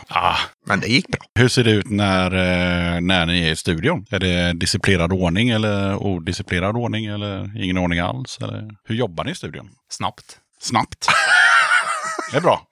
Ah, Men det gick bra. Hur ser det ut när, eh, när ni är i studion? Är det disciplinerad ordning eller odisciplinerad ordning eller ingen ordning alls? Eller hur jobbar ni i studion? snabbt. Snabbt. Det är bra.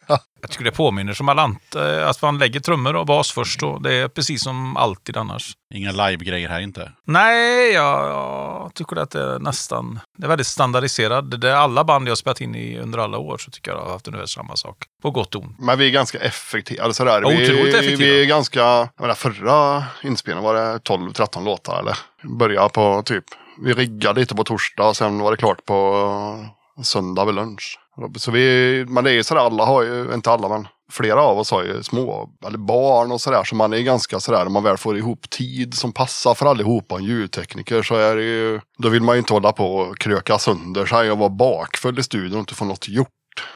Jag tycker det påminner som allant, eh, att man lägger trummor och bas först. Och det är precis som alltid annars. Inga live-grejer här inte. Nej, jag, jag tycker att det är nästan... Det är väldigt standardiserat. Det är alla band jag har spelat in i under alla år så tycker jag har haft ungefär samma sak. På gott och ont. Men vi är ganska effektiva. Alltså sådär. Ja, otroligt vi, effektiva. vi är ganska... Jag menar, förra inspelningen var det 12-13 låtar eller? Började på typ... Vi riggade lite på torsdag och sen var det klart på söndag vid lunch. Så vi, det är ju sådär, alla har ju, inte alla men flera av oss har ju små, eller barn och sådär. Så man är ganska sådär, när man väl får ihop tid som passar för allihopa, en ljudtekniker, så är det ju, då vill man ju inte hålla på och kröka sönder sig och vara bakfull i studion och inte få något gjort.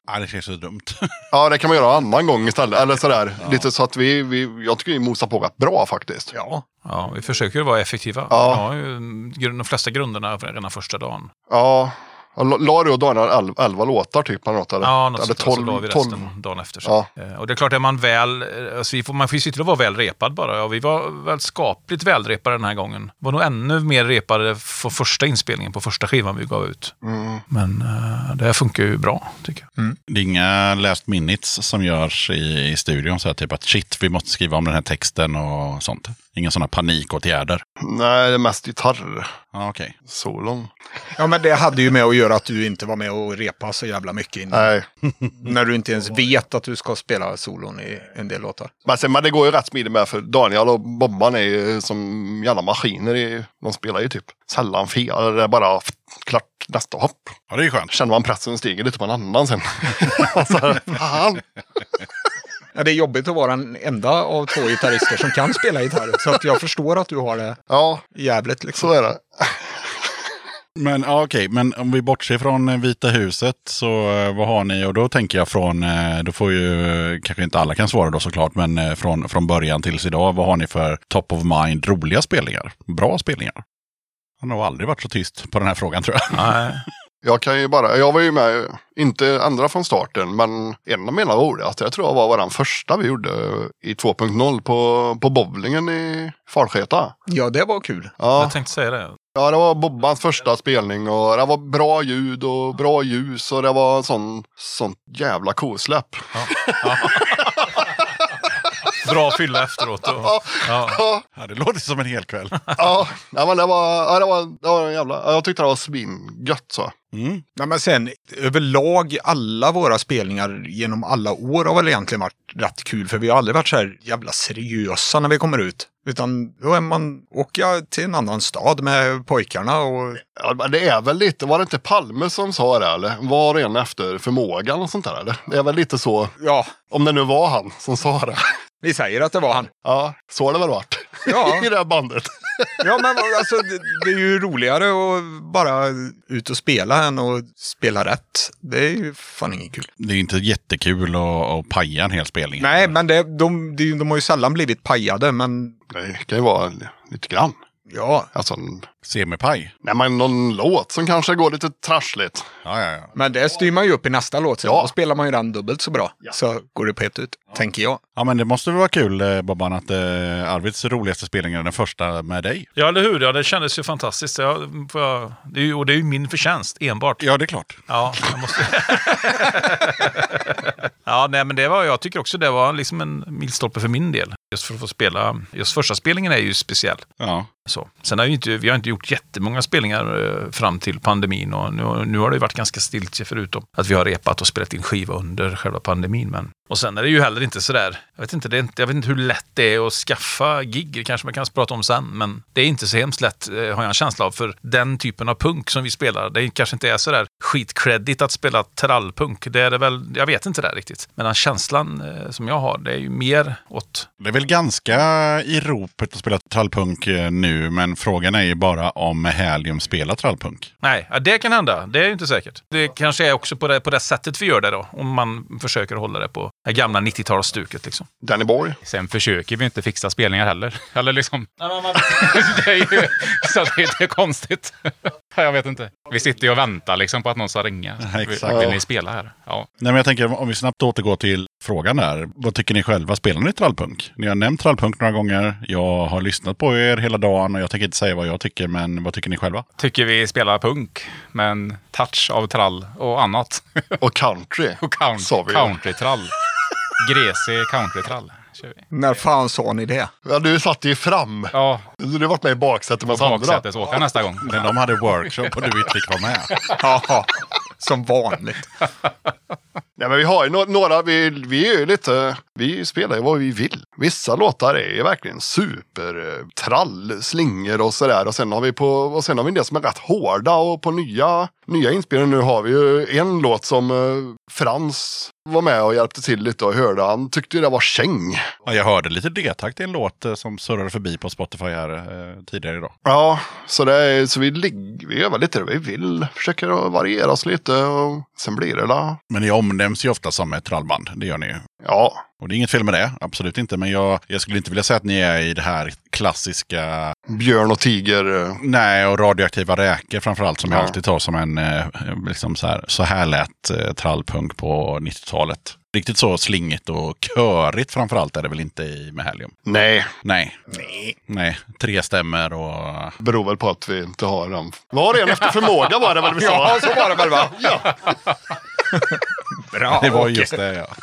Ja, det känns så dumt. Ja, det kan man göra en annan gång istället. Eller sådär. Lite så att vi, vi, jag tycker vi mosar på rätt bra faktiskt. Ja. Ja, vi försöker vara effektiva. Ja. Vi har ju de flesta grunderna redan första dagen. Ja. La- du och Daniel elva, elva låtar typ eller något? Eller, Ja, något eller där, så tolv, la vi tolv. resten dagen efter. Ja. Så. Eh, Och det är klart, är man väl, eh, alltså vi får, man får ju sitta och vara väl repad bara. Ja, vi var väl skapligt välrepade den här gången. Var nog ännu mer repade för första inspelningen på första skivan vi gav ut. Mm. Men eh, det här funkar ju bra, tycker jag. Det är inga last minutes som görs i, i studion. Så här, typ att shit, vi måste skriva om den här texten och sånt. Inga sådana panikåtgärder. Nej, det är mest gitarr. Ja, okej. Solon. Ja, men det hade ju med att göra att du inte var med och repa så jävla mycket innan. Nej. När du inte ens vet att du ska spela solon i en del låtar. Men, sen, men det går ju rätt smidigt med för Daniel och Bobban är ju som jävla maskiner. I, de spelar ju typ sällan fel. Det är bara klart nästa hopp. Ja, det är ju skönt. Känner man pressen stiger lite på en annan sen. alltså, fan. Ja, det är jobbigt att vara den enda av två gitarrister som kan spela gitarr. Så att jag förstår att du har det Ja, jävligt liksom. så är det. Men ja, okej, men om vi bortser från eh, Vita huset så eh, vad har ni? Och då tänker jag från, eh, då får ju, kanske inte alla kan svara då såklart, men från, från början tills idag, vad har ni för top of mind roliga spelningar? Bra spelningar? Han har nog aldrig varit så tyst på den här frågan tror jag. Nej. Jag kan ju bara, jag var ju med, inte andra från starten, men en av mina roligaste, jag tror jag var vår första vi gjorde i 2.0 på, på bowlingen i Falsketa. Ja, det var kul. Ja, Jag tänkte säga det. ja, det var Bobbans första spelning och det var bra ljud och bra ljus och det var sån, sånt jävla kosläpp. Bra fylla efteråt. Och, ja. Ja, Ja, det låter som en hel kväll. ja, ja, men det var, ja, det var, det var en jävla, ja, jag tyckte det var svingött så. Mm. Nej, men sen överlag alla våra spelningar genom alla år har väl egentligen varit rätt kul. För vi har aldrig varit så här jävla seriösa när vi kommer ut. Utan då är man, åker jag till en annan stad med pojkarna och Ja, men det är väl lite, var det inte Palme som sa det eller? Var och en efter förmågan och sånt där eller? Det är väl lite så, ja, om det nu var han som sa det. Vi säger att det var han. Ja, så har det väl varit. Ja. I det här bandet. Ja, men alltså det, det är ju roligare att bara ut och spela än att spela rätt. Det är ju fan inget kul. Det är inte jättekul att, att paja en hel spelning. Nej, men det, de, de, de har ju sällan blivit pajade, men Det kan ju vara lite grann. Ja. Alltså, Semipaj. nej, men någon låt som kanske går lite trassligt. Ja, ja, ja. Men det styr man ju upp i nästa låt. Sen. Ja. Då spelar man ju den dubbelt så bra. Så går det på ett ut, tänker jag. Ja, men det måste väl vara kul eh, Bobban att eh, Arvids roligaste spelning är den första med dig. ja, eller hur? Ja, det kändes ju fantastiskt. Jag, jag, det är ju, och det är ju min förtjänst enbart. Ja, det är klart. Ja, jag måste... ja, nej, men det var, jag tycker också det var liksom en milstolpe för min del. Just för att få spela. Just första spelningen är ju speciell. Ja. Så. Sen har vi, inte, vi har inte gjort jättemånga spelningar eh, fram till pandemin och nu, nu har det varit ganska stiltje förutom att vi har repat och spelat in skiva under själva pandemin. Men, och sen är det ju heller inte sådär, jag vet inte, det inte, jag vet inte hur lätt det är att skaffa gig, det kanske man kan prata om sen, men det är inte så hemskt lätt eh, har jag en känsla av, för den typen av punk som vi spelar, det kanske inte är sådär skitcredit att spela trallpunk, det är det väl, jag vet inte det riktigt. Men den känslan eh, som jag har, det är ju mer åt Det är väl ganska i ropet att spela trallpunk eh, nu, men frågan är ju bara om Helium spelar trallpunk. Nej, det kan hända. Det är ju inte säkert. Det kanske är också på det, på det sättet vi gör det då. Om man försöker hålla det på det gamla 90-talsstuket liksom. Danny Boy. Sen försöker vi inte fixa spelningar heller. Eller liksom... det är ju så det är lite konstigt. jag vet inte. Vi sitter ju och väntar liksom på att någon ska ringa. Exakt. Vill ni spela här? Ja. Nej, men jag tänker om vi snabbt återgår till frågan där. Vad tycker ni själva? Spelar ni trallpunk? Ni har nämnt trallpunk några gånger. Jag har lyssnat på er hela dagen och jag tänker inte säga vad jag tycker, men vad tycker ni själva? Tycker vi spelar punk med en touch av trall och annat. Och country. och country, countrytrall. Gresig countrytrall. När fan sa ni det? Ja, du satt ju fram. Ja, Du har varit med i baksätet med på oss andra. baksätesåkare nästa gång. Men de hade workshop och du inte fick vara med. Ja, som vanligt. Nej, men vi har ju no- några, vi, vi är ju lite, vi spelar ju vad vi vill. Vissa låtar är ju verkligen super eh, trall, slingor och sådär. Och sen har vi på, och sen har vi en del som är rätt hårda och på nya, nya inspelningar nu har vi ju en låt som eh, Frans var med och hjälpte till lite och hörde. Han tyckte ju det var käng. Ja, jag hörde lite D-takt i en låt eh, som surrade förbi på Spotify här eh, tidigare idag. Ja, så, det är, så vi, ligger, vi gör väl lite det vi vill. Försöker att variera oss lite och sen blir det la. Men ni omnämns ju ofta som ett trallband, det gör ni ju. Ja, Och det är inget fel med det, absolut inte. Men jag, jag skulle inte vilja säga att ni är i det här klassiska, björn och tiger. eh, nej, och radioaktiva räkor framförallt, som jag Ja. alltid tar som en, eh, liksom så här, så här lät eh, trallpunk på 90-talet. Riktigt så slingigt och körigt framförallt är det väl inte i med Helium. Nej, Nej. Nej. Tre stämmer och... beror väl på att vi inte har den. Var och en efter förmåga var det väl vi sa? Ja, så var det väl va? Ja. Bra, Det var just det ja.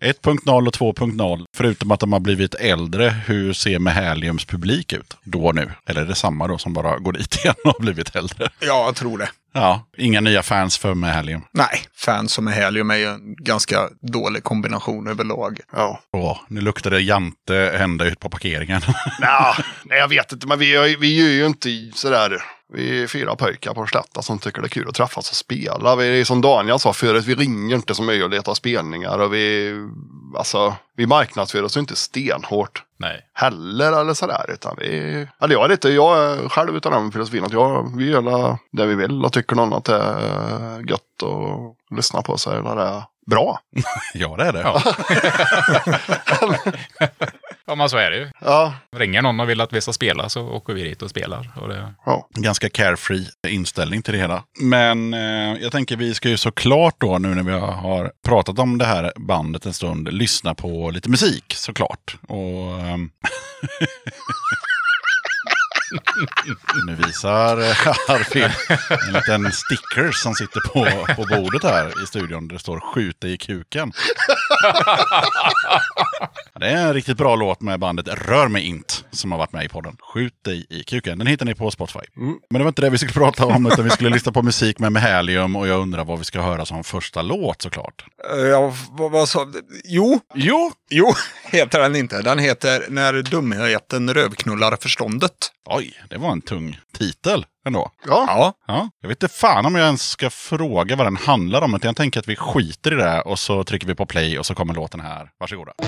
1.0 och 2.0, förutom att de har blivit äldre, hur ser Mahaliums publik ut då nu? Eller är det samma då som bara går dit igen och har blivit äldre? Ja, jag tror det. Ja, inga nya fans för Mahalium. Nej, fans som är Helium är ju en ganska dålig kombination överlag. Ja. Åh, nu luktar det Jante hända ut på parkeringen. Nja, nej, jag vet inte, men vi, är- vi är ju inte sådär. Vi är fyra pojkar på Slätta som tycker det är kul att träffas och spela. Vi som Daniel sa förut, vi ringer inte så mycket och letar spelningar. Och vi, alltså, vi marknadsför oss inte stenhårt Nej. heller eller sådär. Utan vi, eller jag är lite, jag är själv utav den filosofin att jag, vi gör det vi vill. Och tycker någon att det är gött att lyssna på så är det bra. ja, det är det. Ja. ja, men så är det ju. Ja, Ringer någon och vill att vi ska spela så åker vi dit och spelar. Och det... ja. Ganska carefree inställning till det hela. Men eh, jag tänker vi ska ju såklart då nu när vi har pratat om det här bandet en stund lyssna på lite musik såklart. Och ehm, Nu visar eh, Arvid en liten sticker som sitter på, på bordet här i studion. Där det står skjut dig i kuken. Det är en riktigt bra låt med bandet Rör mig int som har varit med i podden. Skjut dig i kuken. Den hittar ni på Spotify. Men det var inte det vi skulle prata om utan vi skulle lyssna på musik med Mahalium och jag undrar vad vi ska höra som första låt såklart. Eh, Ja, vad, vad sa Jo, Jo! jo, heter den inte. Den heter När dumheten rövknullar förståndet. Oj, det var en tung titel ändå. ja. Ja, Ja, jag vet inte fan om jag ens ska fråga vad den handlar om. utan Jag tänker att vi skiter i det och så trycker vi på play och så kommer låten här. Varsågoda. Du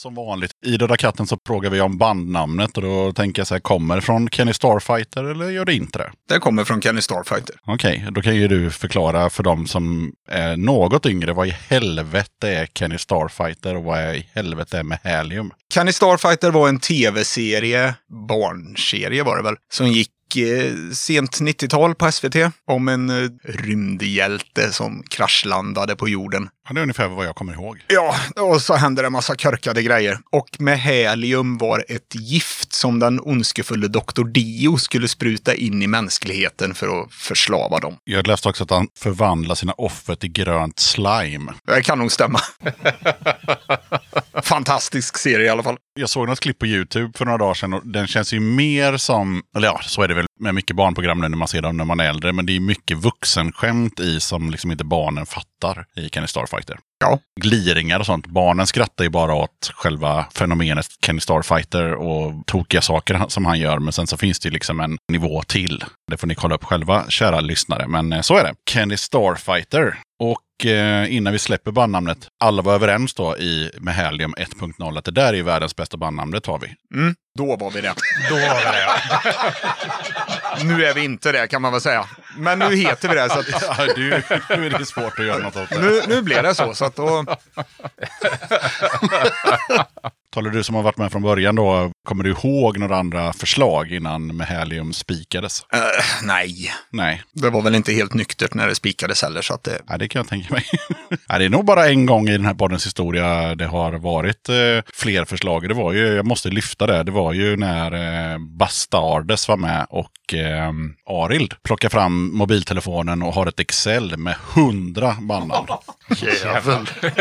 Som vanligt, i Döda katten så frågar vi om bandnamnet och då tänker jag så här, kommer det från Kenny Starfighter eller gör det inte det? det kommer från Kenny Starfighter. Okej, då kan ju du förklara för dem som är något yngre vad i helvete är Kenny Starfighter och vad i helvete är Mahalium? Kenny Starfighter var en tv-serie, barnserie var det väl, som gick eh, sent 90-tal på SVT om en eh, rymdhjälte som kraschlandade på jorden. Ja, Det är ungefär vad jag kommer ihåg. Ja, och så hände det en massa körkade grejer. Och med helium var ett gift som den ondskefulle Dr. Dio skulle spruta in i mänskligheten för att förslava dem. Jag läste också att han förvandlar sina offer till grönt slime. Det kan nog stämma. Fantastisk serie i alla fall. Jag såg något klipp på YouTube för några dagar sedan och den känns ju mer som, eller ja, så är det väl med mycket barnprogram nu när man ser dem när man är äldre, men det är mycket vuxenskämt i som liksom inte barnen fattar i Kenny Starfighter. Ja. Gliringar och sånt. Barnen skrattar ju bara åt själva fenomenet Kenny Starfighter och tokiga saker som han gör, men sen så finns det ju liksom en nivå till. Det får ni kolla upp själva, kära lyssnare, men eh, så är det. Kenny Starfighter. Och eh, innan vi släpper bandnamnet, alla var överens då i med Helium 1.0 att det där är världens bästa bandnamn, det tar vi. Mm, då var vi det. Då var vi det. Nu är vi inte det kan man väl säga. Men nu heter vi det. Så att, Ja, du, nu är det svårt att göra något åt det. nu, nu blev det så. så att då, Talar du som har varit med från början då, kommer du ihåg några andra förslag innan med Helium spikades? eh, nej, Nej, det var väl inte helt nyktert när det spikades heller. Så att det, Nej, det kan jag tänka mig. Det är nog bara en gång i den här poddens historia det har varit eh, fler förslag. Det var ju, jag måste lyfta det, det var ju när eh, Bastardes var med och eh, Arild plockade fram mobiltelefonen och har ett Excel med hundra bandnamn. Jävel.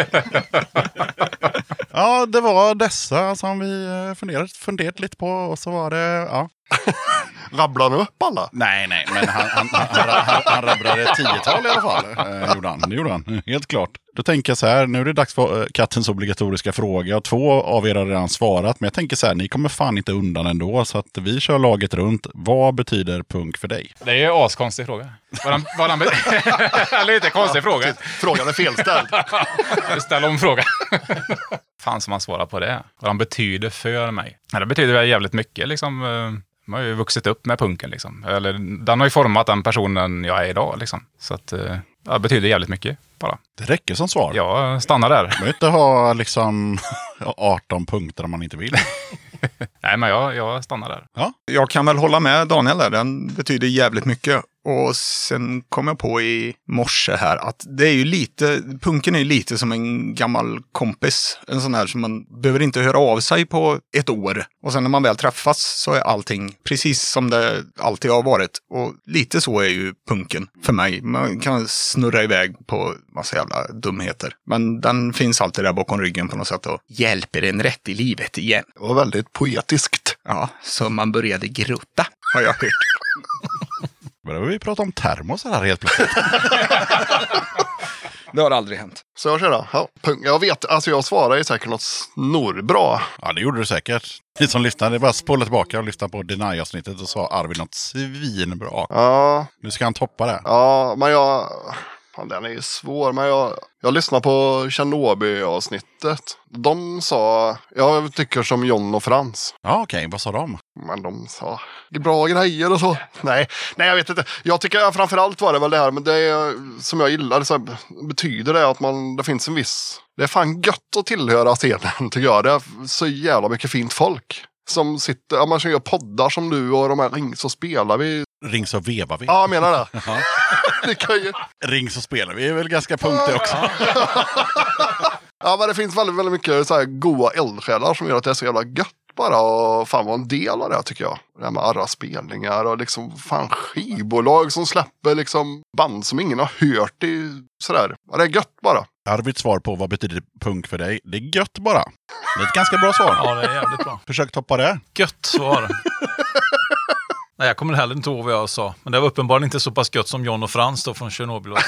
ja, det var dessa som vi eh, funderat, funderat lite på och så var det, ja. Rabblar han upp alla? Nej, nej, men han, han, han, han, han, han rabblade ett tiotal i alla fall. Eh, gjorde han. Det gjorde han, helt klart. Då tänker jag så här, nu är det dags för eh, kattens obligatoriska fråga. Och två av er har redan svarat, men jag tänker så här, ni kommer fan inte undan ändå. Så att vi kör laget runt. Vad betyder punk för dig? Det är ju en askonstig fråga. Vad be- Eller inte konstig fråga. Frågan är felställd. Ställ om frågan. Fan som man svarar på det. Vad han betyder för mig. Ja, det betyder väl jävligt mycket liksom. eh, Man har ju vuxit upp med punken liksom. Eller den har ju format den personen jag är idag liksom. Så att, eh, ja, det betyder jävligt mycket bara. Det räcker som svar. Jag stannar där. Man behöver inte ha liksom 18 punkter om man inte vill. Nej, men jag, jag stannar där. jag kan väl hålla med Daniel där. Den betyder jävligt mycket. Och sen kom jag på i morse här att det är ju lite, punken är ju lite som en gammal kompis. En sån här som man behöver inte höra av sig på ett år. Och sen när man väl träffas så är allting precis som det alltid har varit. Och lite så är ju punken för mig. Man kan snurra iväg på massa jävla dumheter. Men den finns alltid där bakom ryggen på något sätt och hjälper en rätt i livet igen. Det var väldigt poetiskt. Ja, så man började grutta, har jag hört. Börjar vi prata om termosar här helt plötsligt. Det har aldrig hänt. Så jag kör då. Ja. Jag vet, alltså jag svarar ju säkert något snorbra. Ja, det gjorde du säkert. Ni som lyssnade, det är bara att spola tillbaka och lyssna på Deny-avsnittet och sa Arvid något svinbra. Ja, Nu ska han toppa det. ja, men jag... Fan, den är ju svår, men jag, jag lyssnade på Tjernobyl-avsnittet. De sa, jag tycker som John och Frans. Ja, okej. Vad sa de? Men de sa bra grejer och så. Nej, nej jag vet inte. Jag tycker framförallt var det väl det här, men det är, som jag gillar, så här, betyder det att man, det finns en viss... Det är fan gött att tillhöra scenen tycker jag. Det är så jävla mycket fint folk. Som sitter, ja, man gör poddar som du och de här ring så spelar vi. Ring så vevar vi. Ja, jag menar det. Det kan ju, Ring så spelar vi är väl ganska punkter också. ja, men det finns väldigt, väldigt mycket så här goa eldsjälar som gör att det är så jävla gött bara och fan vara en del av det tycker jag. Det här med alla spelningar och liksom fan skivbolag som släpper liksom band som ingen har hört i sådär. Ja, det är gött bara. Arvids svar på vad betyder punk för dig? Det är gött bara. Det är ett ganska bra svar. Ja, det är jävligt bra. Försök toppa det. Gött svar. Nej, jag kommer heller inte ihåg vad jag sa. Men det var uppenbarligen inte så pass gött som John och Frans då från Tjernobyl.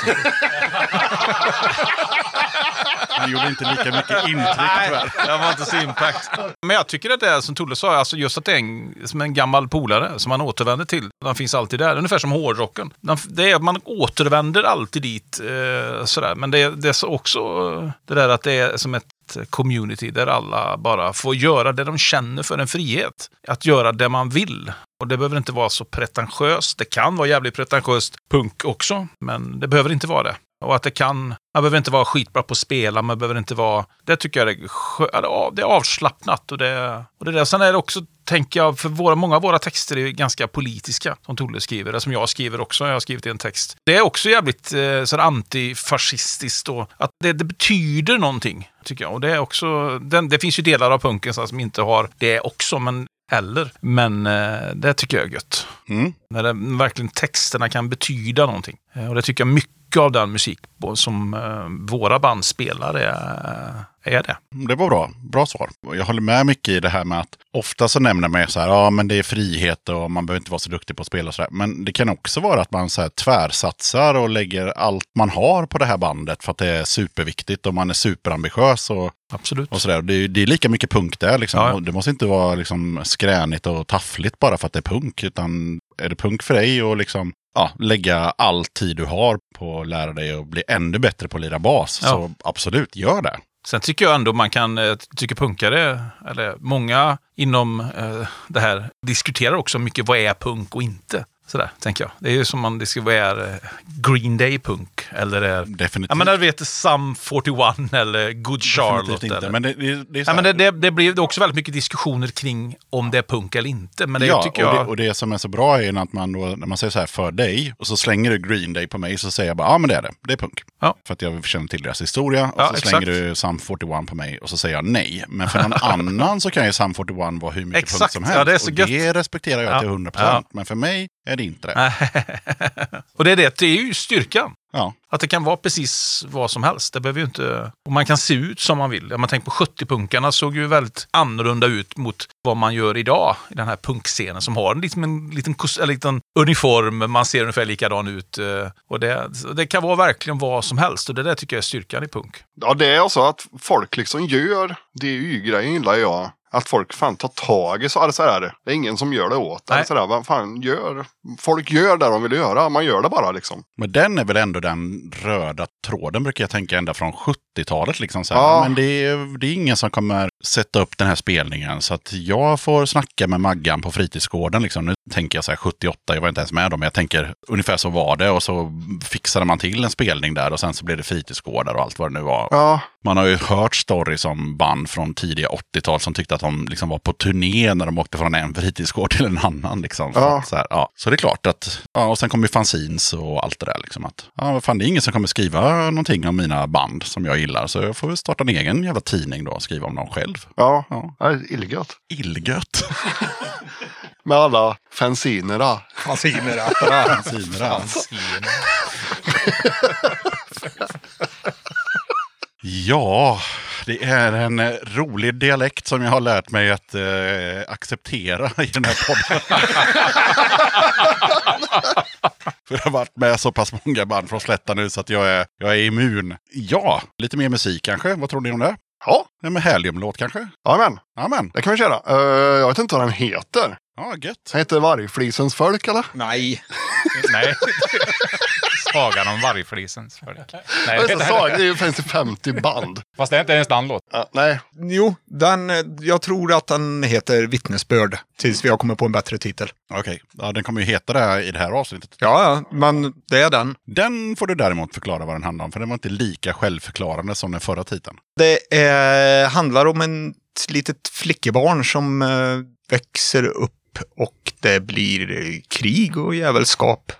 Han gjorde inte lika mycket intryck tyvärr. det var inte så impact. Men jag tycker att det är som Tolle sa, alltså just att det är en, som en gammal polare som man återvänder till. Den finns alltid där, ungefär som hårdrocken. Den, det är, man återvänder alltid dit. Eh, sådär. Men det, är- det är så också eh, det där att det är som ett community där alla bara får göra det de känner för en frihet. Att göra det man vill. Och det behöver inte vara så pretentiöst. Det kan vara jävligt pretentiöst punk också, men det behöver inte vara det. Och att det kan, man behöver inte vara skitbra på att spela, man behöver inte vara, det tycker jag är, skö- det är avslappnat och det, och det där. Sen är det också, tänker jag, för våra, många av våra texter är ganska politiska, som Tolle skriver, det som jag skriver också, jag har skrivit en text. Det är också jävligt eh, så antifascistiskt och att det, det betyder någonting, tycker jag. Och det är också, den, det finns ju delar av punken som inte har det också, men eller. Men eh, det tycker jag är gött. Mm. När det, verkligen texterna kan betyda någonting. Eh, Och det tycker jag mycket av den musik som eh, våra band spelar är, är det. Det var bra. Bra svar. Jag håller med mycket i det här med att ofta så nämner man ju så här, ja men det är frihet och man behöver inte vara så duktig på att spela och så där. Men det kan också vara att man så här tvärsatsar och lägger allt man har på det här bandet för att det är superviktigt och man är superambitiös och, Absolut. och sådär. Det, är- det är lika mycket punk där liksom. Ja, ja. Det måste inte vara liksom skränigt och taffligt bara för att det är punk. Utan är det punk för dig och liksom ja, lägga all tid du har på att lära dig att bli ännu bättre på att lira bas. Ja. Så absolut, gör det. Sen tycker jag ändå man kan, eh, tycker punkare, eller många inom eh, det här diskuterar också mycket vad är punk och inte. Sådär, tänker jag. Det är ju som man diskuterar eh, Green Day punk, eller är... Definitivt. Ja men där vet Sum 41 eller Good Charlotte. Definitivt inte. Eller. Men det, det, det är Ja, men det, det, det blir också väldigt mycket diskussioner kring om det är punk eller inte. Men det ja, tycker och, jag... det, och det som är så bra är att man då, när man säger så här för dig, och så slänger du Green Day på mig, så säger jag bara, ja men det är det, det är punk. Ja. För att jag känner till deras historia. Och Ja, så exakt. slänger du Sum 41 på mig, och så säger jag nej. Men för någon annan så kan ju Sum 41 vara hur mycket Exakt. punk som Ja, helst. det är så och gött. det respekterar jag Ja. till 100%. Ja. Men för mig är det inte det. och det är det, det är ju styrkan. Ja. Att det kan vara precis vad som helst. Det behöver ju inte... Och man kan se ut som man vill. Om man tänker på 70-punkarna såg ju väldigt annorlunda ut mot vad man gör idag i den här punkscenen som har en liten, en liten, en liten uniform. Man ser ungefär likadan ut. eh, Och det, det kan vara verkligen vad som helst. Och det där tycker jag är styrkan i punk. Ja, det är alltså att folk liksom gör DY-grejen gillar jag. Att folk fan tar tag i så, alltså så här, det är ingen som gör det åt en. Så där, vad fan gör? Folk gör det de vill göra, man gör det bara liksom. Men den är väl ändå den röda tråden brukar jag tänka ända från 70-talet. Liksom så. Ja. Men det är, det är ingen som kommer sätta upp den här spelningen. Så att jag får snacka med Maggan på fritidsgården. Liksom. Nu tänker jag så här 78, jag var inte ens med då, men jag tänker ungefär så var det. Och så fixade man till en spelning där och sen så blev det fritidsgårdar och allt vad det nu var. Ja, Man har ju hört stories om band från tidiga 80-tal som tyckte att de liksom var på turné när de åkte från en fritidsgård till en annan. Liksom. Ja. Så, här, ja. så det är klart att, ja, och sen kommer ju fanzines och allt det där. Liksom, att, ja, fan, det är ingen som kommer skriva någonting om mina band som jag gillar. Så jag får väl starta en egen jävla tidning då och skriva om dem själv. ja. Ja. ja. det är illgött. Illgött. Med alla fanzinerna. Fanziner. Fanzinerna. Ja, det är en rolig dialekt som jag har lärt mig att eh, acceptera i den här podden. För jag har varit med så pass många band från Slätta nu så att jag är, jag är immun. Ja, lite mer musik kanske. Vad tror ni om det? Ja, En med Helium-låt kanske? Amen. Amen. Det kan vi köra. Eh, jag vet inte vad den heter. Ja, gött. Den heter Vargflisens folk eller? Nej. Nej. Sagan om vargflisens folk. Nej, Det det sag, det finns ju 50 band. Fast det är inte ens den låt. Ja, nej, Jo, den, eh, jag tror att den heter Vittnesbörd. Tills vi har kommit på en bättre titel. Okej, ja, den kommer ju heta det i det här avsnittet. Ja, men det är den. Den får du däremot förklara vad den handlar om, för den var inte lika självförklarande som den förra titeln. Det är, handlar om en, litet flickebarn som eh, växer upp och det blir krig och jävelskap.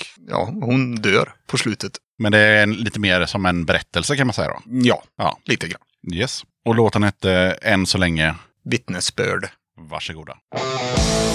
Och ja, hon dör på slutet. Men det är en, lite mer som en berättelse kan man säga då. Ja, Ja, lite grann. yes. Och låten hette Än så länge, Vittnesbörd. varsågoda. Och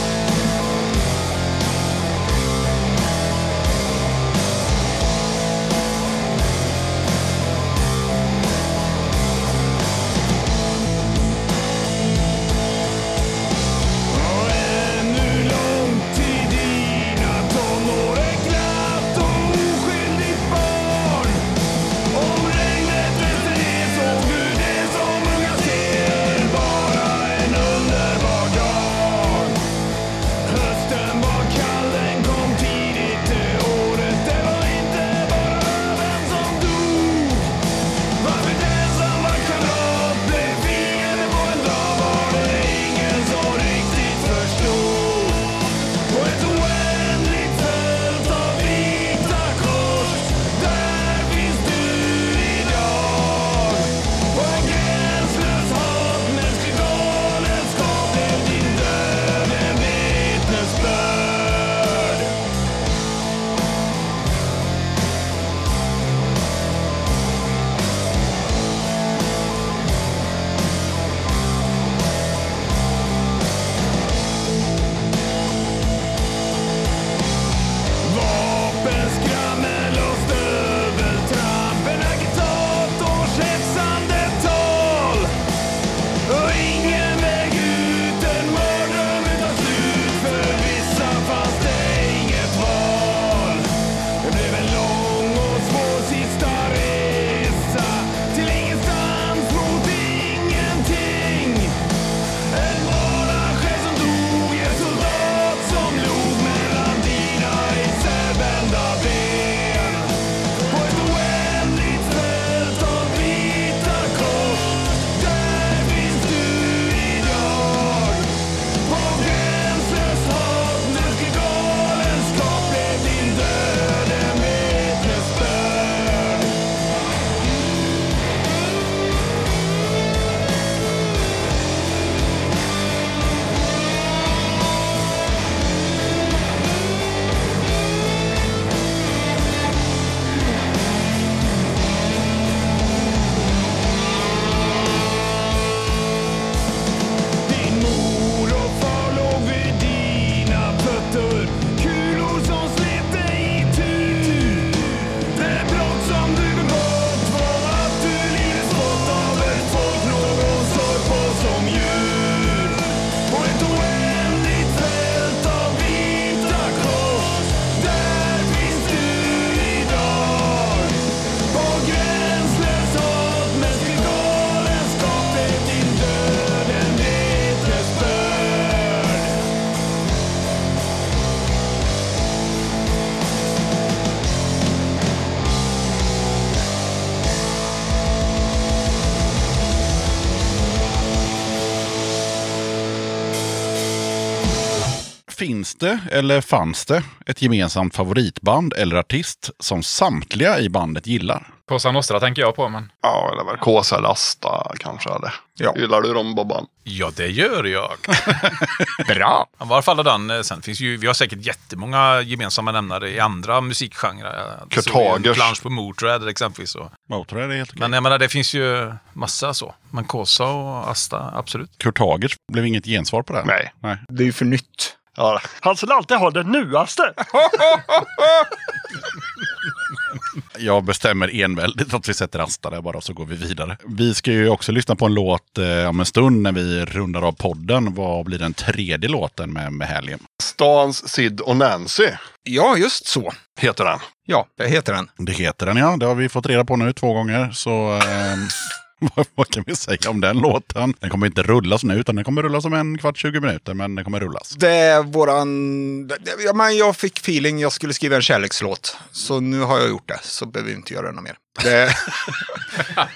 Finns det, eller fanns det, ett gemensamt favoritband eller artist som samtliga i bandet gillar? Cosa Nostra tänker jag på, men Ja, eller väl Kåsa eller Asta kanske. Eller. Ja. Gillar du dem Bobban? Ja, det gör jag. Bra! I varje fall den. eh, Sen finns ju, vi har säkert jättemånga gemensamma nämnare i andra musikgenrer. Det Kurt Hagers. Plansch på Motörhead exempelvis. Och, Motörhead är helt okej. men jag menar, det finns ju massa så. Men Kosa och Asta, absolut. Kurt Hagers blev inget gensvar på det. Nej. Nej. Det är ju för nytt. Ja, Han skulle alltid ha det nuaste. Jag bestämmer enväldigt att vi sätter Asta där bara så går vi vidare. Vi ska ju också lyssna på en låt eh, om en stund när vi rundar av podden. Vad blir den tredje låten med, med Helium? Stans, Sid och Nancy Ja, just så. heter den. Ja, det heter den. Det heter den ja, det har vi fått reda på nu två gånger. Så ehm, vad, kan vi säga om den låten? Den kommer inte rullas nu utan den kommer rullas om en kvart, 20 minuter. Men den kommer rullas. Det är våran... Ja, men jag fick feeling jag skulle skriva en kärlekslåt. Så nu har jag gjort det, så behöver vi inte göra något mer. Det...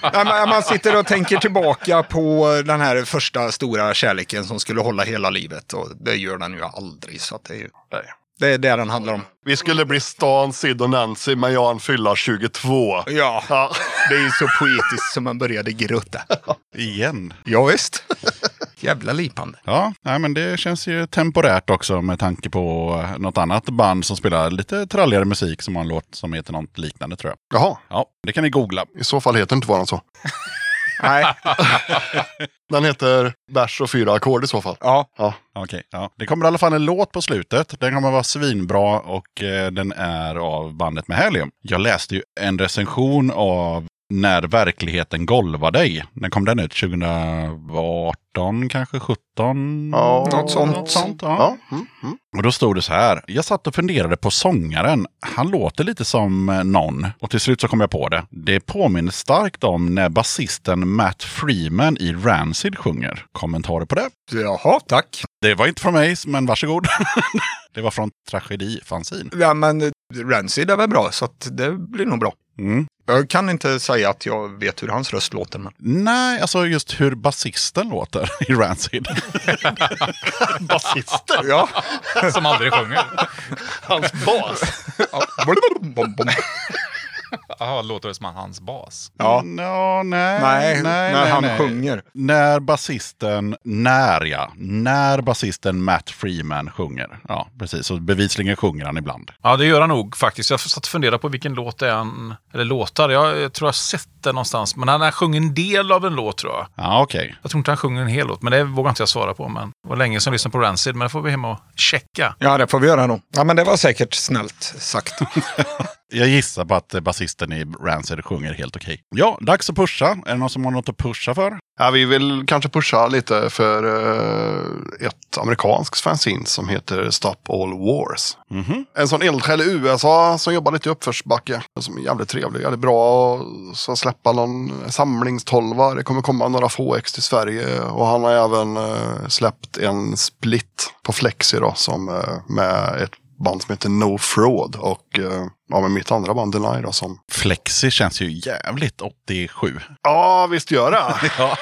ja, man, man sitter och tänker tillbaka på den här första stora kärleken som skulle hålla hela livet. Och det gör den ju aldrig. Så att det, är ju... Nej. Det är det den handlar om. Vi skulle bli Stan, Sid och Nancy, men jag fyller 22. Ja, Ja. det är ju så poetiskt som man började grutta. Igen. Ja, visst. Jävla lipande. Ja, nej, men det känns ju temporärt också med tanke på eh, något annat band som spelar lite tralligare musik som har en låt som heter något liknande tror jag. Jaha, Ja, det kan ni googla. i så fall heter inte våran så. Nej, Den heter Bärs och fyra ackord i så fall. ja. Ja. Okej, ja. Det kommer i alla fall en låt på slutet. Den kommer vara svinbra och eh, den är av bandet med Helium. Jag läste ju en recension av När verkligheten golvar dig. När kom den ut? 2018 kanske? 17? Ja. Något sånt. Något sånt ja. Ja. Mm, mm. Och då stod det så här. Jag satt och funderade på sångaren. Han låter lite som eh, någon. Och till slut så kom jag på det. Det påminner starkt om när basisten Matt Freeman i Rancid sjunger. Kommentarer på det? Jaha, tack. Det var inte från mig, men varsågod. det var från Tragedi Fanzine. Ja, men Rancid är väl bra, så att det blir nog bra. Mm. Jag kan inte säga att jag vet hur hans röst låter. Men... Nej, alltså just hur basisten låter i Rancid. Basisten, Ja. som aldrig sjunger. hans bas. Jaha, låter det som hans bas? Ja. Nå, nej, Nej, nej, när nej, han nej. sjunger. När basisten, när ja, när basisten Matt Freeman sjunger. Ja, precis. Och bevisligen sjunger han ibland. Ja, det gör han nog faktiskt. Jag satt och funderade på vilken låt det är han... Eller låtar. Jag, jag tror jag har sett det någonstans. Men han har sjungit en del av en låt tror jag. Ja, okej. Jag tror inte han sjunger en hel låt, men det vågar inte jag svara på. Men det var länge som jag lyssnade på Rancid, men det får vi hem och checka. Ja, det får vi göra nog. Ja, men det var säkert snällt sagt. Jag gissar på att eh, basisten i Rancid sjunger helt okej. Ja, dags att pusha. Är det någon som har något att pusha för? Ja, vi vill kanske pusha lite för eh, ett amerikanskt fanzine som heter Stop All Wars. Mhm. En sån eldsjäl i USA som jobbar lite i uppförsbacke. Som är jävligt trevlig, jävligt bra. Och så släppa någon samlingstolva. Det kommer komma några få ex till Sverige. Och han har även eh, släppt en split på Flexi då. Som, eh, med ett band som heter No Fraud. Och ja, med mitt andra band Deny då. Som, Flexi känns ju jävligt 87. ja, visst gör det. Ja,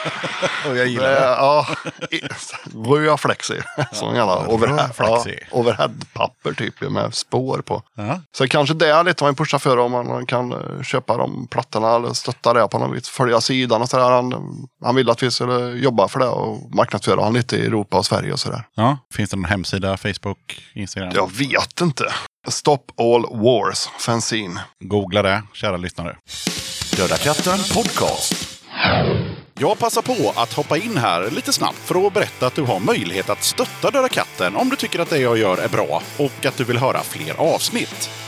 och jag Eh, Ja, röd flexi. Sån jävla overhead, ja, overheadpapper typ med spår på. Ja. Så kanske det är lite vad man pushar för om man kan eh, köpa de plattorna eller stötta det på något vis. Följa sidan och sådär. Han, han vill att vi skulle jobba för det och marknadsföra han lite i Europa och Sverige och sådär. ja. Finns det någon hemsida, Facebook, Instagram? Jag vet inte. Stop All Wars, fanzine. Googla det, kära lyssnare. Döda katten podcast. Jag passar på att hoppa in här lite snabbt för att berätta att du har möjlighet att stötta Döda katten om du tycker att det jag gör är bra och att du vill höra fler avsnitt.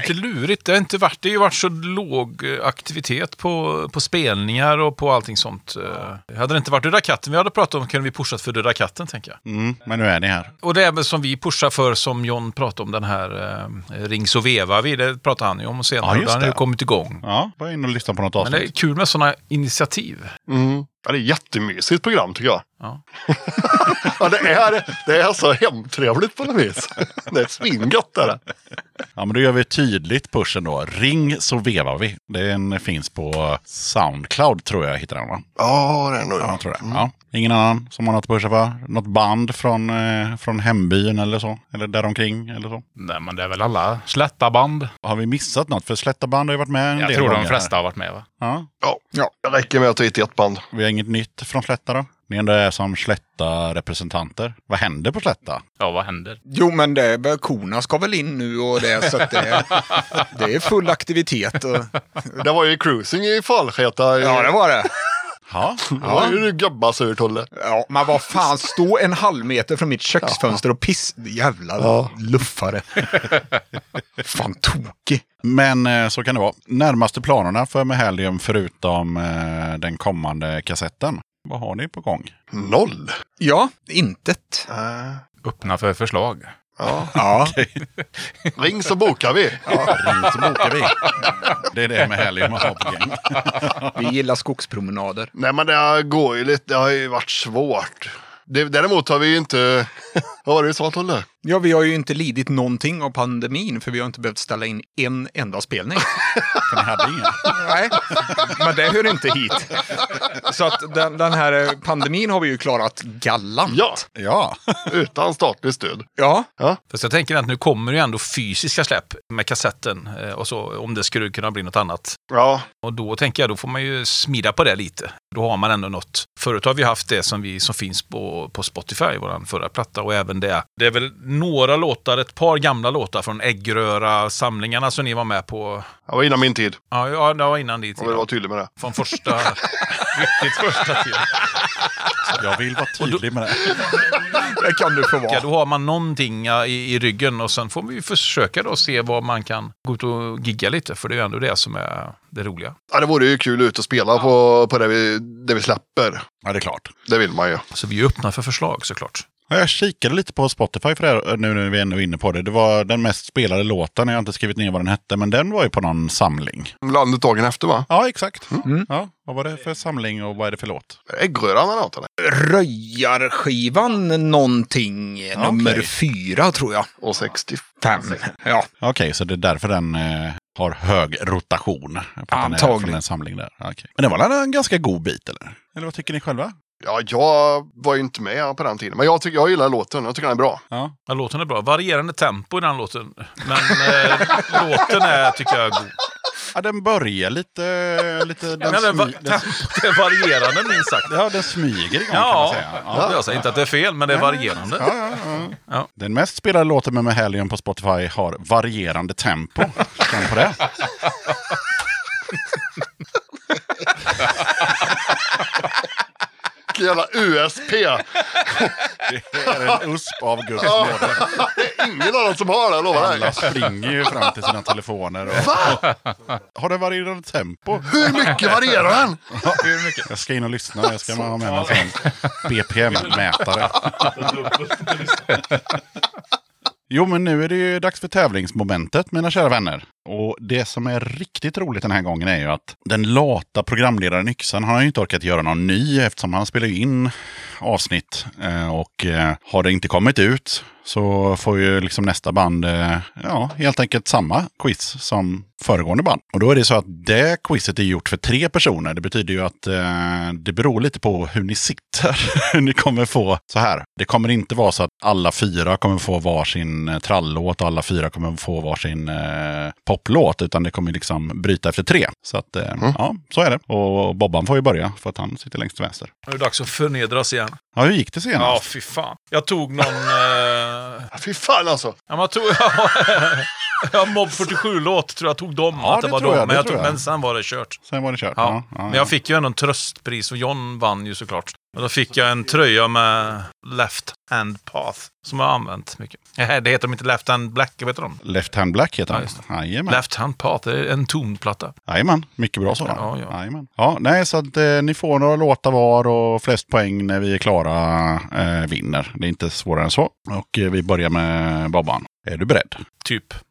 Lite lurigt. Det har inte varit, det har ju varit så låg eh, aktivitet på, på spelningar och på allting sånt. Eh, Hade det inte varit Döda katten vi hade pratat om kunde vi pushat för Döda katten, tänker jag. Mm, men nu är ni här. Och det är väl som vi pushar för, som John pratade om, den här eh, Ring så veva vi. Det pratade han ju om senare. Ja, just den har ju det. kommit igång. Ja, bara in och lyssna på något Men det är avsnitt. kul med sådana initiativ. Mm. Ja, det är ett jättemysigt program tycker jag. Ja. Ja, det, är, det är så hemtrevligt på något vis. Det är svingött är det. Ja, men då gör vi tydligt pushen då. Ring så vevar vi. Den finns på Soundcloud tror jag hittar den va? Ja, det är nog Ja, ja. jag tror det. Ja. Ingen annan som har något att pusha för? Något band från, eh, från hembyn eller så? Eller däromkring eller så? Nej, men det är väl alla slätta band. Har vi missat något? För Slätta band har ju varit med en Jag del tror de gånger flesta här. har varit med va? Ja. Ja, ja, det räcker med att ta hit ett band. Vi har inget nytt från Slätta då? Ni ändå är som Slätta-representanter. Vad händer på Slätta? Ja, vad händer? Jo, men det är, väl- korna ska väl in nu och det, så att det, är- det är full aktivitet. Och, Det var ju cruising i Falsketa. ja, det var det. Ja, Det var ju gubbasur, Tolle. Ja, men vad fan, stå en halv meter från mitt köksfönster och piss... Jävla Ja. luffare. fan tokig. Men eh, så kan det vara. Närmaste planerna för Mehelium förutom eh, den kommande kassetten. Vad har ni på gång? Noll. Ja, intet. Äh, Öppna för förslag. Ja. Ja, Ring så bokar vi. Ring så bokar vi. Det är det Mehelium har på gång. vi gillar skogspromenader. Nej, men det går ju lite. Det har ju varit svårt. Det, däremot har vi ju inte... Vad var det du sa, Tolle? Ja, vi har ju inte lidit någonting av pandemin för vi har inte behövt ställa in en enda spelning. För ni hade ingen. Nej, men det hör inte hit. Så att den, den här pandemin har vi ju klarat galant. Ja, Ja, utan statligt stöd. Ja, Fast jag tänker att nu kommer ju ändå fysiska släpp med kassetten eh, och så, om det skulle kunna bli något annat. Ja, Och då tänker jag, då får man ju smida på det lite. Då har man ändå något. Förut har vi haft det som, vi, som finns på, på Spotify, vår förra platta, och även det. Det är väl några låtar, ett par gamla låtar från Äggröra-samlingarna som ni var med på. det var innan min tid. Ja, ja det var innan dit. Jag vill vara tydlig med det. Från första, riktigt första tiden. jag vill vara tydlig med det. det kan du få Ja, vara. då har man någonting ja, i, i ryggen och sen får vi försöka då se vad man kan gå ut och gigga lite. För det är ju ändå det som är det roliga. Ja, det vore ju kul ut och spela på, på det, vi, det vi släpper. Ja, det är klart. Det vill man ju. Så vi är öppna för förslag såklart. Ja, Jag kikade lite på Spotify för det, nu när vi är inne på det. Det var den mest spelade låten. Jag har inte skrivit ner vad den hette, men den var ju på någon samling. Landet dagen efter va? Ja, exakt. Mm. Ja, vad var det för samling och vad är det för låt? Äggröran eller något eller? Röjarskivan någonting, nummer Okej. fyra tror jag. Och 65. Fem. Ja, Okej, så det är därför den eh, har hög rotation. Den Antagligen. från en samling där. Okej. Men det var en ganska god bit, eller? Eller vad tycker ni själva? Ja, jag var ju inte med på den tiden. Men jag, tycker, jag gillar låten. Jag tycker den är bra. Ja. Ja, låten är bra. Varierande tempo i den låten. Men eh, låten är, tycker jag, god. ja, den börjar lite... lite den, Men den, va- den, tempot är varierande minst sagt. ja, den smyger igång kan man Ja, säga. ja. jag säger inte att det är fel, men det är varierande. Ja, ja, ja. Ja. Den mest spelade låten med Mehelium på Spotify har varierande tempo. Känn på det. Vilken jävla USP. Det är en USP av Guds nåde. Det är ingen annan som har det, jag lovar Alla springer ju fram till sina telefoner. Och... Har det varierande tempo? Hur mycket varierar den? Jag ska in och lyssna. Jag ska ha med mig en BPM-mätare. Jo, men nu är det ju dags för tävlingsmomentet, mina kära vänner. Och det som är riktigt roligt den här gången är ju att den lata programledaren Yxan, han har ju inte orkat göra någon ny eftersom han spelar in avsnitt. Eh, och eh, har det inte kommit ut så får ju liksom nästa band eh, ja, helt enkelt samma quiz som föregående band. Och då är det så att det quizet är gjort för tre personer. Det betyder ju att eh, det beror lite på hur ni sitter. ni kommer få så här. Det kommer inte vara så att alla fyra kommer få varsin eh, trallåt och alla fyra kommer få varsin eh, topplåt, utan det kommer liksom bryta efter tre. Så att, eh, ja, så är det. Och Bobban får ju börja, för att han sitter längst till vänster. Nu är det dags att förnedras igen. Ja, hur gick det Ja, senast? fy fan. Jag tog någon... Eh... Fy fan alltså. Ja, man tog... Ja, Mob 47-låt tror jag tog dem. Ja, att det, det var tror jag, dem. det Men, jag tror jag. men sen var det kört. Sen var det kört. Ja. Ja, ja, Men jag fick ju ändå en tröstpris och John vann ju såklart. Och då fick jag en tröja med Left Hand Path som jag har använt mycket. Nej, Det heter de inte Left Hand Black, vad heter de? Left Hand Black heter Ja, just Jajamän. Left Hand Path, det är en tonplatta. Jajamän, mycket bra sådan. Ja, ja. Jajamän. ja, nej, så att eh, ni får några låtar var och flest poäng när vi är klara eh, vinner. Det är inte svårare än så. Och eh, vi börjar med Bobban. Är du beredd? Typ.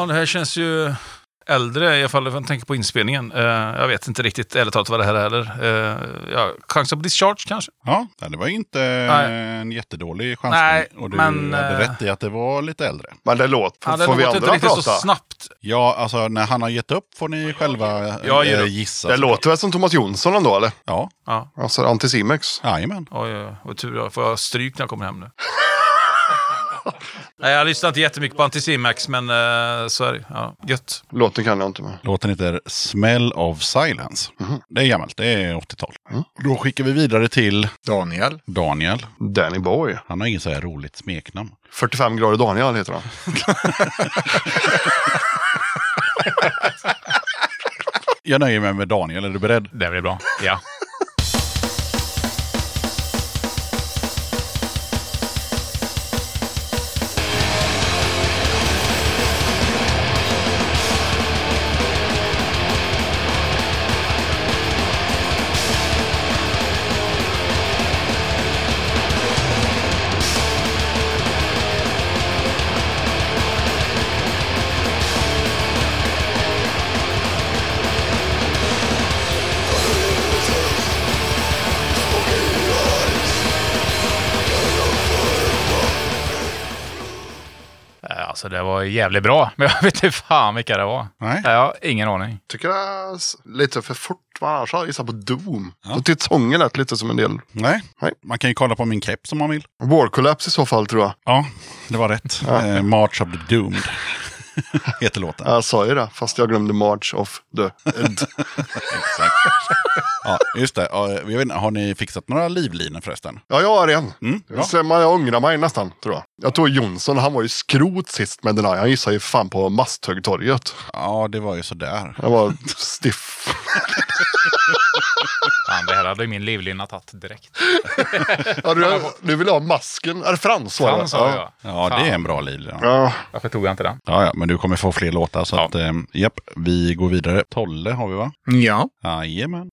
Ja, det här känns ju äldre, i alla fall om jag tänker på inspelningen. Eh, jag vet inte riktigt ärligt talat vad det här är heller. Uh, ja, Chans på Discharge kanske? Ja, det var inte Nej. en jättedålig chansning. Nej, och du men, hade eh, rätt i att det var lite äldre. Men det låter... Ja, det får vi låter inte andra riktigt prata? så snabbt. Ja, alltså när han har gett upp får ni själva Jag ger upp. gissa. Det låter väl som Thomas Jonsson ändå eller? Ja, Ja. Alltså Anticimex. jajamän. Oj, oj, oj. Vad tur jag får jag stryk när jag kommer hem nu. Nej, jag lyssnar inte jättemycket på Anticimax, men uh, så är det. Ja, gött. Låten kan jag inte med. Låten heter Smell of Silence. Det är gammalt, det är 80-tal. Då skickar vi vidare till Daniel. Daniel. Danny Boy. Han har inget så här roligt smeknamn. 45 grader Daniel heter han. Jag nöjer mig med Daniel, är du beredd? Det blir bra. Ja. Alltså det var jävligt bra, men jag vet inte fan vilka det var. Nej. Jag har ingen aning. Tycker det är lite för fort. va? Annars jag gissat på Doom. Då tyckte sången lät lite som en del. Nej. Nej. Man kan ju kolla på min keps om man vill. War Collapse i så fall tror jag. Ja, det var rätt. Eh, March of the Doomed heter låten. Jag sa ju det, fast jag glömde March of the Ed. Exakt. Ja, just det. Ja, Jag vet, inte, har ni fixat några livlinor förresten? Ja, jag har en. Mm, jag ångrar mig nästan, tror jag. Jag tror Jonsson, han var ju skrot sist med den här. Han gissade ju fan på Masthögtorget. Ja, det var ju sådär. Jag var stiff. Här hade min livlina tagit direkt. Ja, du, du vill ha masken? Är det Frans? var det? Frans jag. Ja, det är en bra livlina. Ja. Varför tog jag inte den? Ja, ja, men du kommer få fler låtar. Så Ja. att, eh, japp, vi går vidare. Tolle har vi va? Ja. Jajamän.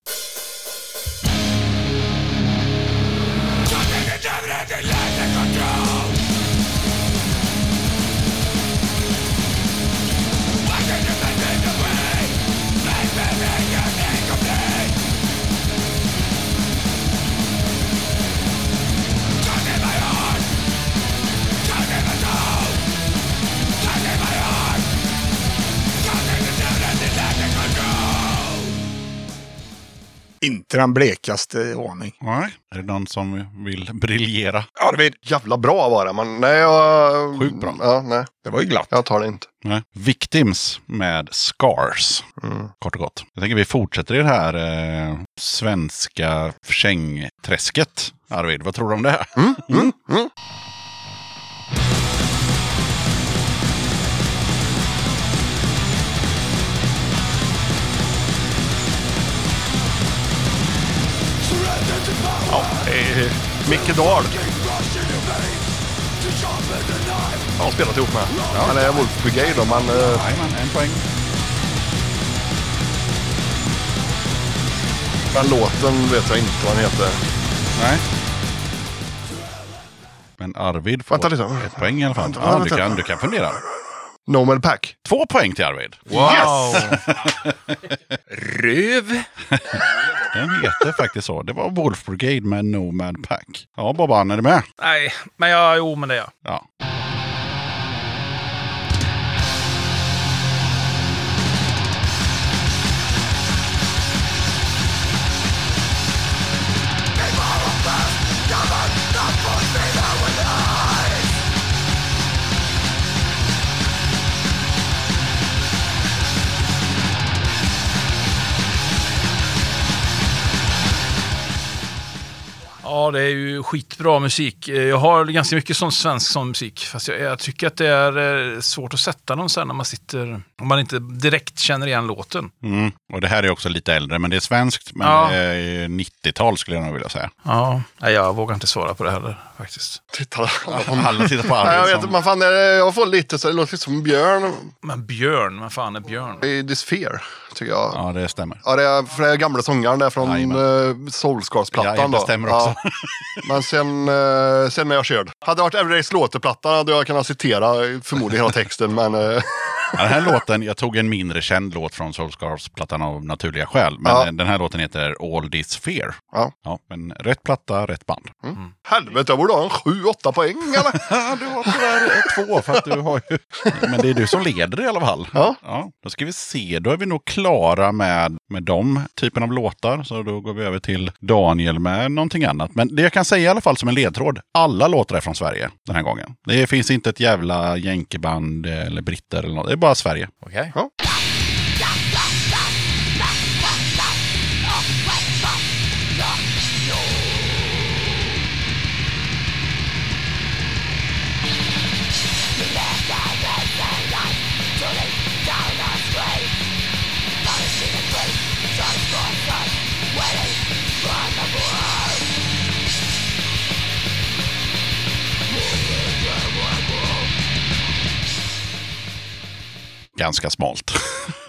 Inte den blekaste aning. Nej. Är det någon som vill briljera? Arvid. Jävla bra det, men nej, jag... Sjukt bra. Ja, nej. Det var ju glatt. Jag tar det inte. Nej. Victims med Scars. Kort och gott. Jag tänker vi fortsätter i det här eh, svenska kängträsket. Arvid, vad tror du om det? Micke Dahl. Jag har spelat ihop med. Han är Wolf Brigade då, men... eh, Jajamän, en poäng. Men låten vet jag inte vad den heter. Nej. Men Arvid får Vänta ett poäng i alla fall. Vänta, Ja, du, kan, du kan fundera. Nomad Pack. Två poäng till Arvid. Wow! Röv. Den heter faktiskt så. Det var Wolf Brigade med Nomad Pack. Ja, Bobban, är du med? Nej, men jag, jo men det är jag. Ja. Ja, det är ju skitbra musik. Eh, Jag har ganska mycket sån svensk sån musik. Fast jag, jag tycker att det är eh, svårt att sätta någon sen när man sitter... Om man inte direkt känner igen låten. Mm. Och det här är också lite äldre, men det är svenskt. Men Ja. det är 90-tal skulle jag nog vilja säga. Ja, nej, jag vågar inte svara på det heller faktiskt. Titta där. Alla tittar på Nej, jag Arvid vet som... inte, man fan, eh, jag får lite så det låter som Björn Men Björn, vad fan är Björn? i This Fear, tycker jag. Ja. Ja, det stämmer. det är, för det är gamla sångaren där från Jajamän. uh, Soulscars-plattan. Ja, det då. stämmer också. Men sen, eh, sen när jag körde. Hade det varit Everyday Slaughter-plattan hade jag kunnat citera förmodligen hela texten. Men eh, Ja, den här låten, jag tog en mindre känd låt från Soul Scars-plattan av naturliga skäl. Men Ja. den här låten heter All This Fear. Ja. ja. Men rätt platta, rätt band. helvete, jag borde ha en 7-8 poäng eller? Du har tyvärr två för att du har ju... Men det är du som leder i alla fall. Ja. ja. Då ska vi se, då är vi nog klara med, med de typen av låtar. Så då går vi över till Daniel med någonting annat. Men det jag kan säga i alla fall som en ledtråd. Alla låtar är från Sverige den här gången. Det finns inte ett jävla jänkeband eller britter eller något. Det är bara Sverige. Okej. Ganska smalt.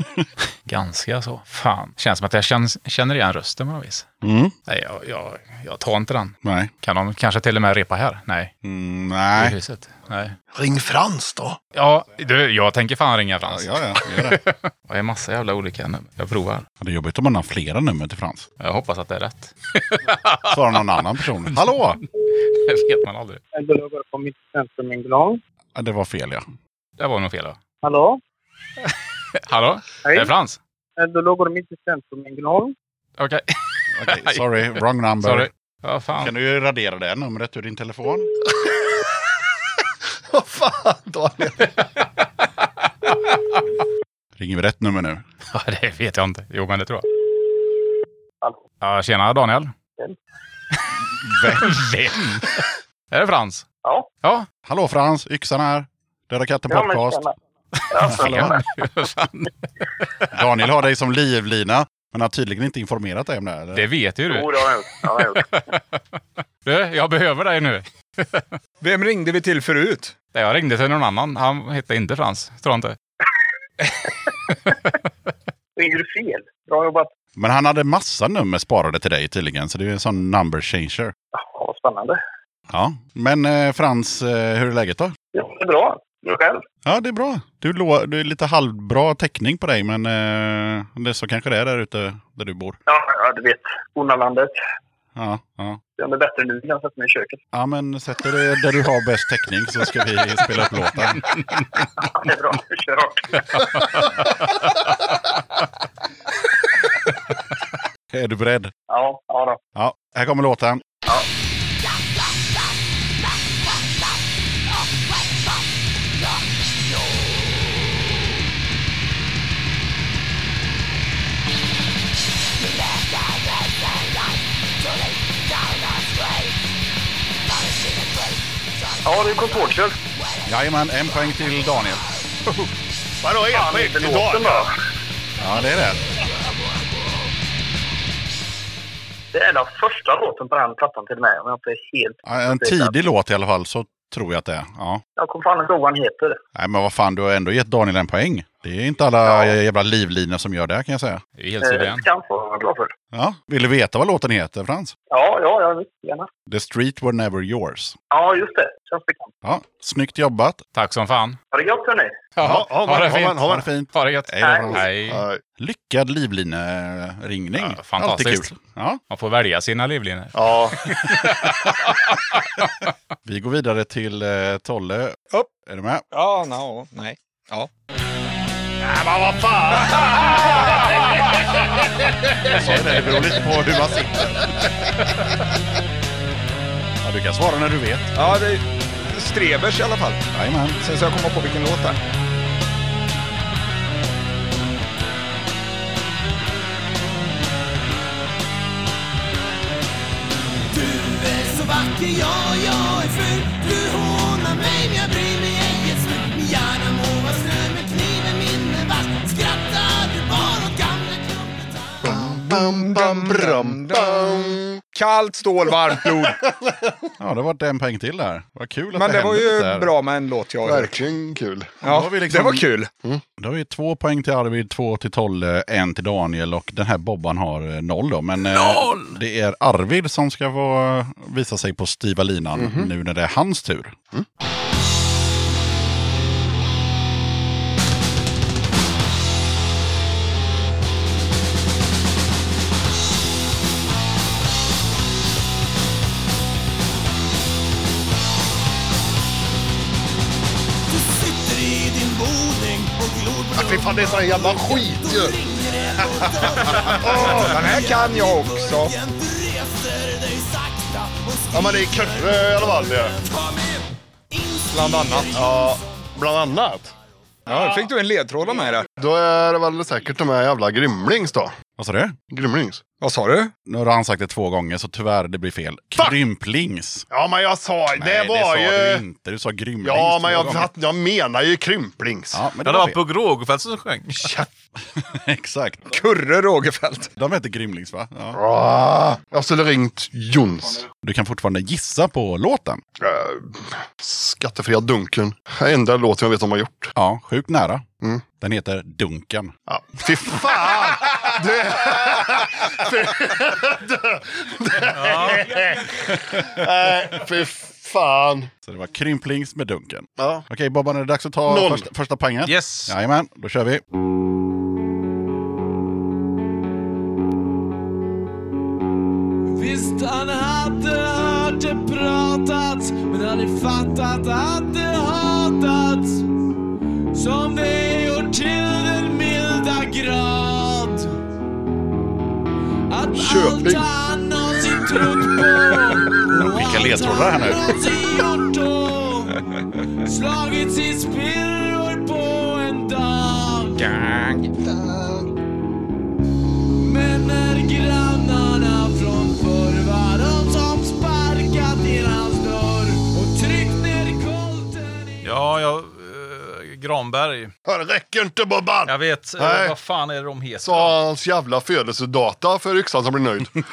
Ganska så. Fan. Känns som att jag känns, känner igen rösten på något vis. Mm. Nej, jag, jag, jag tar inte den. Nej. Kan de kanske till och med repa här? Nej. Mm, I nej. huset? Nej. Ring Frans då. Ja, du, jag tänker fan ringa Frans. Ja, ja, gör det. Det är massa jävla olika nummer. Jag provar. Det är jobbigt om man har flera nummer till Frans. Jag hoppas att det är rätt. Svarar någon annan person. Hallå! Det vet man aldrig. På mitt centrum. Ja, det var fel ja. Det var nog fel då. Hallå? Hallå? Hej. Det är Frans? Du loggar mitt centrum England. Okej. Okej, sorry, wrong number. Sorry. Ja, fan. Kan du ju radera det numret ur din telefon? Vad fan Daniel. Ringer vi rätt nummer nu? Ja, det vet jag inte. Jo, men det tror jag. Hallå? Ja, tjena Daniel. Vem? Vem? Vem? Är det Frans? Ja. Ja. Hallå Frans, yxan här. Döda katten Ja, podcast. tjena. Ja. Daniel har dig som livlina, men har tydligen inte informerat dig om det här. eller? Det vet ju du. Jo, det har jag gjort. Ja, det har jag gjort. Du, jag behöver dig nu. Vem ringde vi till förut? Jag ringde till någon annan. Han hette inte Frans. Tror jag inte. Ringer du fel? Bra jobbat. Men han hade massa nummer sparade till dig tydligen, så det är en sån number changer. Ja, spännande. Ja, men eh, Frans, eh, hur är läget då? Ja, det är bra. Du själv? Ja, det är bra. Du, du är lite halvbra täckning på dig, men eh, det är så kanske det är där ute där du bor. Ja, ja du vet. Bonnalandet. Ja, ja. Det är bättre nu än jag sätter mig i köket. ja men sätt dig där du har bäst täckning så ska vi spela upp låten. Ja, det är bra. Vi kör hårt. Är du beredd? Ja, ja då. Ja, här kommer låten. Ja, det är kontorskör. Jajamän, en poäng till Daniel. Vadå en poäng till Daniel? då. Ja, det är det. Det är den första låten på den plattan till mig. Om jag inte är helt... Ja, En tidig låt i alla fall, så tror jag att det är. Ja. Jag kommer fan inte ihåg vad han heter. Nej, men vad fan, du har ändå gett Daniel en poäng. Det är inte alla jävla livlinor som gör det kan jag säga. Det är helt Eh, suverän. kan få vara glad för. Ja. Vill du veta vad låten heter Frans? Ja, ja, ja, visst, gärna. The Street Were Never Yours. Ja, just det. Känns bekant. Ja, snyggt jobbat. Tack som fan. Ha det gott hörni. Ja, ha, ha det fint. ha, det fint. Ha det gött. Hej. Hej. Nej. Lyckad livlineringning. Ja, fantastiskt. Alltid kul. Ja. Man får välja sina livlinor. Ja, Vi går vidare till eh, Tolle. Upp. Är du med? Ja, no, nej. Ja. Jag sa ju det, det beror lite på hur man sitter. Ja, du kan svara när du vet. Ja, det är Strebers i alla fall. Jajamän. Sen ska jag komma på vilken låt det är. Du är så vacker, ja, jag är ful Du hånar mig, men jag bryr mig Bum, bum, brum, bum. Kallt stål, varmt blod. Ja, det var en poäng till där. Vad kul att Men det var hände ju där. bra med en låt jag verkligen kul. Ja, vi liksom- det var kul. Då har vi två poäng till Arvid, två till Tolle, en till Daniel och den här Bobban har eh, noll då. Men eh, Noll! det är Arvid som ska få visa sig på styva linan nu när det är hans tur. Du fan, det är sån jävla skit ju. Åh, den här kan jag också. Ja, men det är Kurre i alla fall det. Bland annat. Ja, bland annat. Ja, då fick du en ledtråd av mig där. Då är det väl säkert de här jävla Grymlings då. Vad sa du? Grymlings. Vad sa du? Nu har han sagt det två gånger så tyvärr det blir fel. Krymplings. Ja, men jag sa, det Nej, var det sa ju... du inte. Du sa grymlings Ja, men jag, fatt, jag menar ju krymplings. Ja, men Ja, det det var var. Pugh Rogefeldt som sjöng. Exakt. Kurre Rogefeldt. De heter Grymlings va? Ja. Ah, jag skulle ringt Jons. Du kan fortfarande gissa på låten. Uh, skattefria Dunken. Enda låten jag vet de har gjort. Ja, sjukt nära. Mm. Den heter Dunken. Ja. Fy fan! Det... Fy... Nej, fy fan. Så det var Krymplings med Dunken. Ja. Okej Bobban, är det dags att ta Noll. första, första poängen? Yes. Jajamän, då kör vi. Visst han hade hört det pratats men aldrig fattat att det hatats som det grad Att Köping. allt han någonsin trott på Vilka ledtrådar här nu. slagits i spillror på en dag Men när grannarna från förr var de som sparkat in hans dörr och tryckt ner kolten i Ja, jag... Granberg. Det räcker inte Bobban! Jag vet. eh, Nej. vad fan är det de heter? Sa hans jävla födelsedata för yxan som blir nöjd.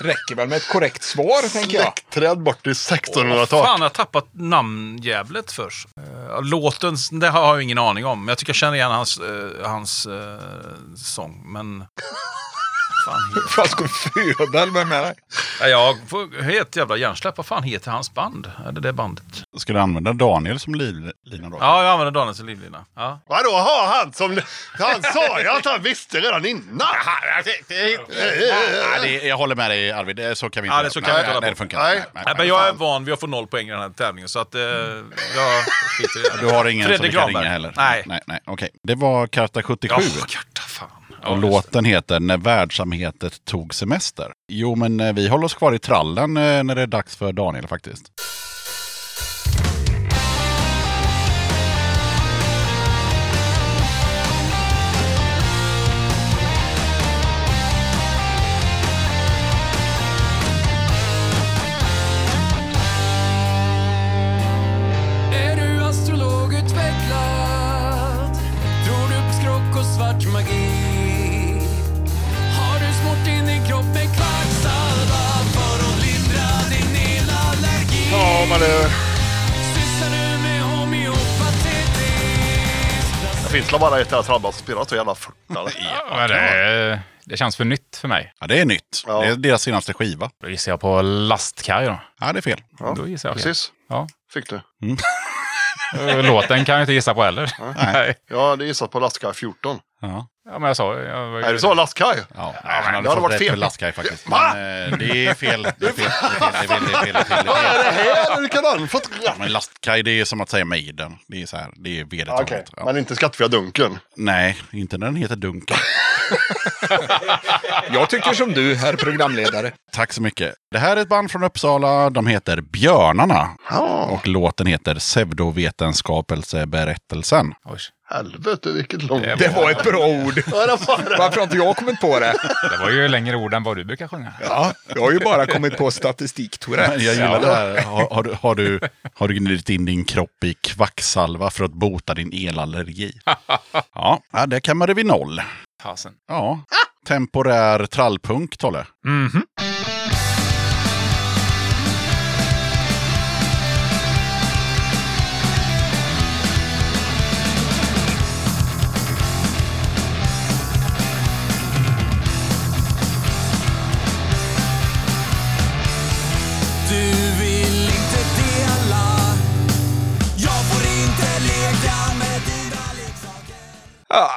Räcker väl med ett korrekt svar, tänker jag. Träd bort i Vad 1600-tal. fan, jag har tappat namnjävlet först. Eh, låten, det har jag ingen aning om. Jag tycker jag känner igen hans, eh, hans eh, sång, men... fan du föda med mig? Nej, Jag får helt jävla hjärnsläpp. Vad fan heter hans band? Är det det bandet? Ska du använda Daniel som livlina då? Ja, jag använder Daniel som livlina. Ja. Vadå, har han som... Han sa ju att han visste redan innan. Ja, det, jag håller med dig Arvid, det, så kan vi inte Ja, det så kan vi nej, inte hålla nej, det funkar Nej. inte. Nej, Nej, men jag är van vid att få noll poäng i den här tävlingen, så att eh, jag skiter i det. Du har ingen Fredrik som vi kan ringa heller? Nej. nej, nej okej. Det var Karta 77. Ja, karta, fan. Ja, Och det. låten heter När världsamhetet tog semester. Jo, men eh, vi håller oss kvar i trallen eh, när det är dags för Daniel faktiskt. Det väl bara ett jävla trallband som spelar så jävla fort. Ja, det, det känns för nytt för mig. Ja, det är nytt. Ja. Det är deras senaste skiva. Då gissar jag på lastkaj då. Ja, det är fel. Ja, Då gissar jag fel. Precis, Ja. fick du. Eh, Låten kan jag inte gissa på heller. Nej. Jag hade gissat på Lastkaj 14. Ja. Ja, men jag sa... Jag, var ju- Nej, du sa Lastkaj? Ja, han det hade varit fel. för Lastkaj faktiskt. Va? Men, eh, det är fel. Det är fel. Det är fel. Det är fel. Det är fel. Det är fel, det Vad är är det här? Hur kan han fått... Ja, men lastkaj, det är som att säga Maiden. Det är så här, det är vedertaget. Okej, Ja. men inte skattefria Dunken. Nej, inte när den heter Dunken. Jag tycker som du, herr programledare. Tack så mycket. Det här är ett band från Uppsala. De heter Björnarna. Ja, Och låten heter Pseudovetenskapelseberättelsen. Oj, helvete vilket långt... Det Det var ett bra ord. Varför har inte jag kommit på det? det var ju längre ord än vad du brukar sjunga. Ja, jag har ju bara kommit på statistik. Jag gillar det här. Har, har, du, har, du, har du gnidit in din kropp i kvacksalva för att bota din elallergi? Ja, ja där kammade vi noll. Fasen. Ja, temporär trallpunk, Tolle. Du Ja,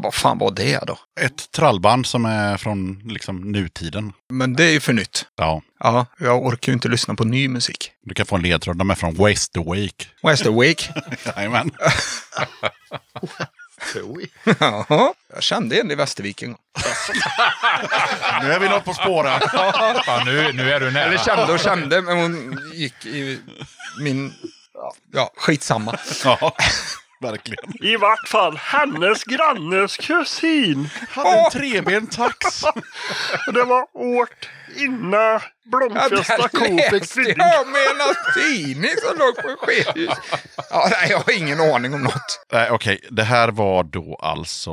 vad fan var det då? Ett trallband som är från liksom nutiden. Men det är ju för nytt. Ja, Ja, jag orkar ju inte lyssna på ny musik. du kan få en ledtråd. De är från West Awake. West Awake. Jajamän. Jaha, jag kände en i Västervik en gång. Nu är vi något på spåren. Ja, nu, nu är du nära. Eller kände och kände, men hon gick i min... Ja, skitsamma. Ja, verkligen. I vart fall hennes grannes kusin. Hade en trebent tax. Och det var årt innan fick läste tvilling. jag med en tidning som låg på sjukhus. Ja, nej, jag har ingen aning om något. Nej, okej. Det här var då alltså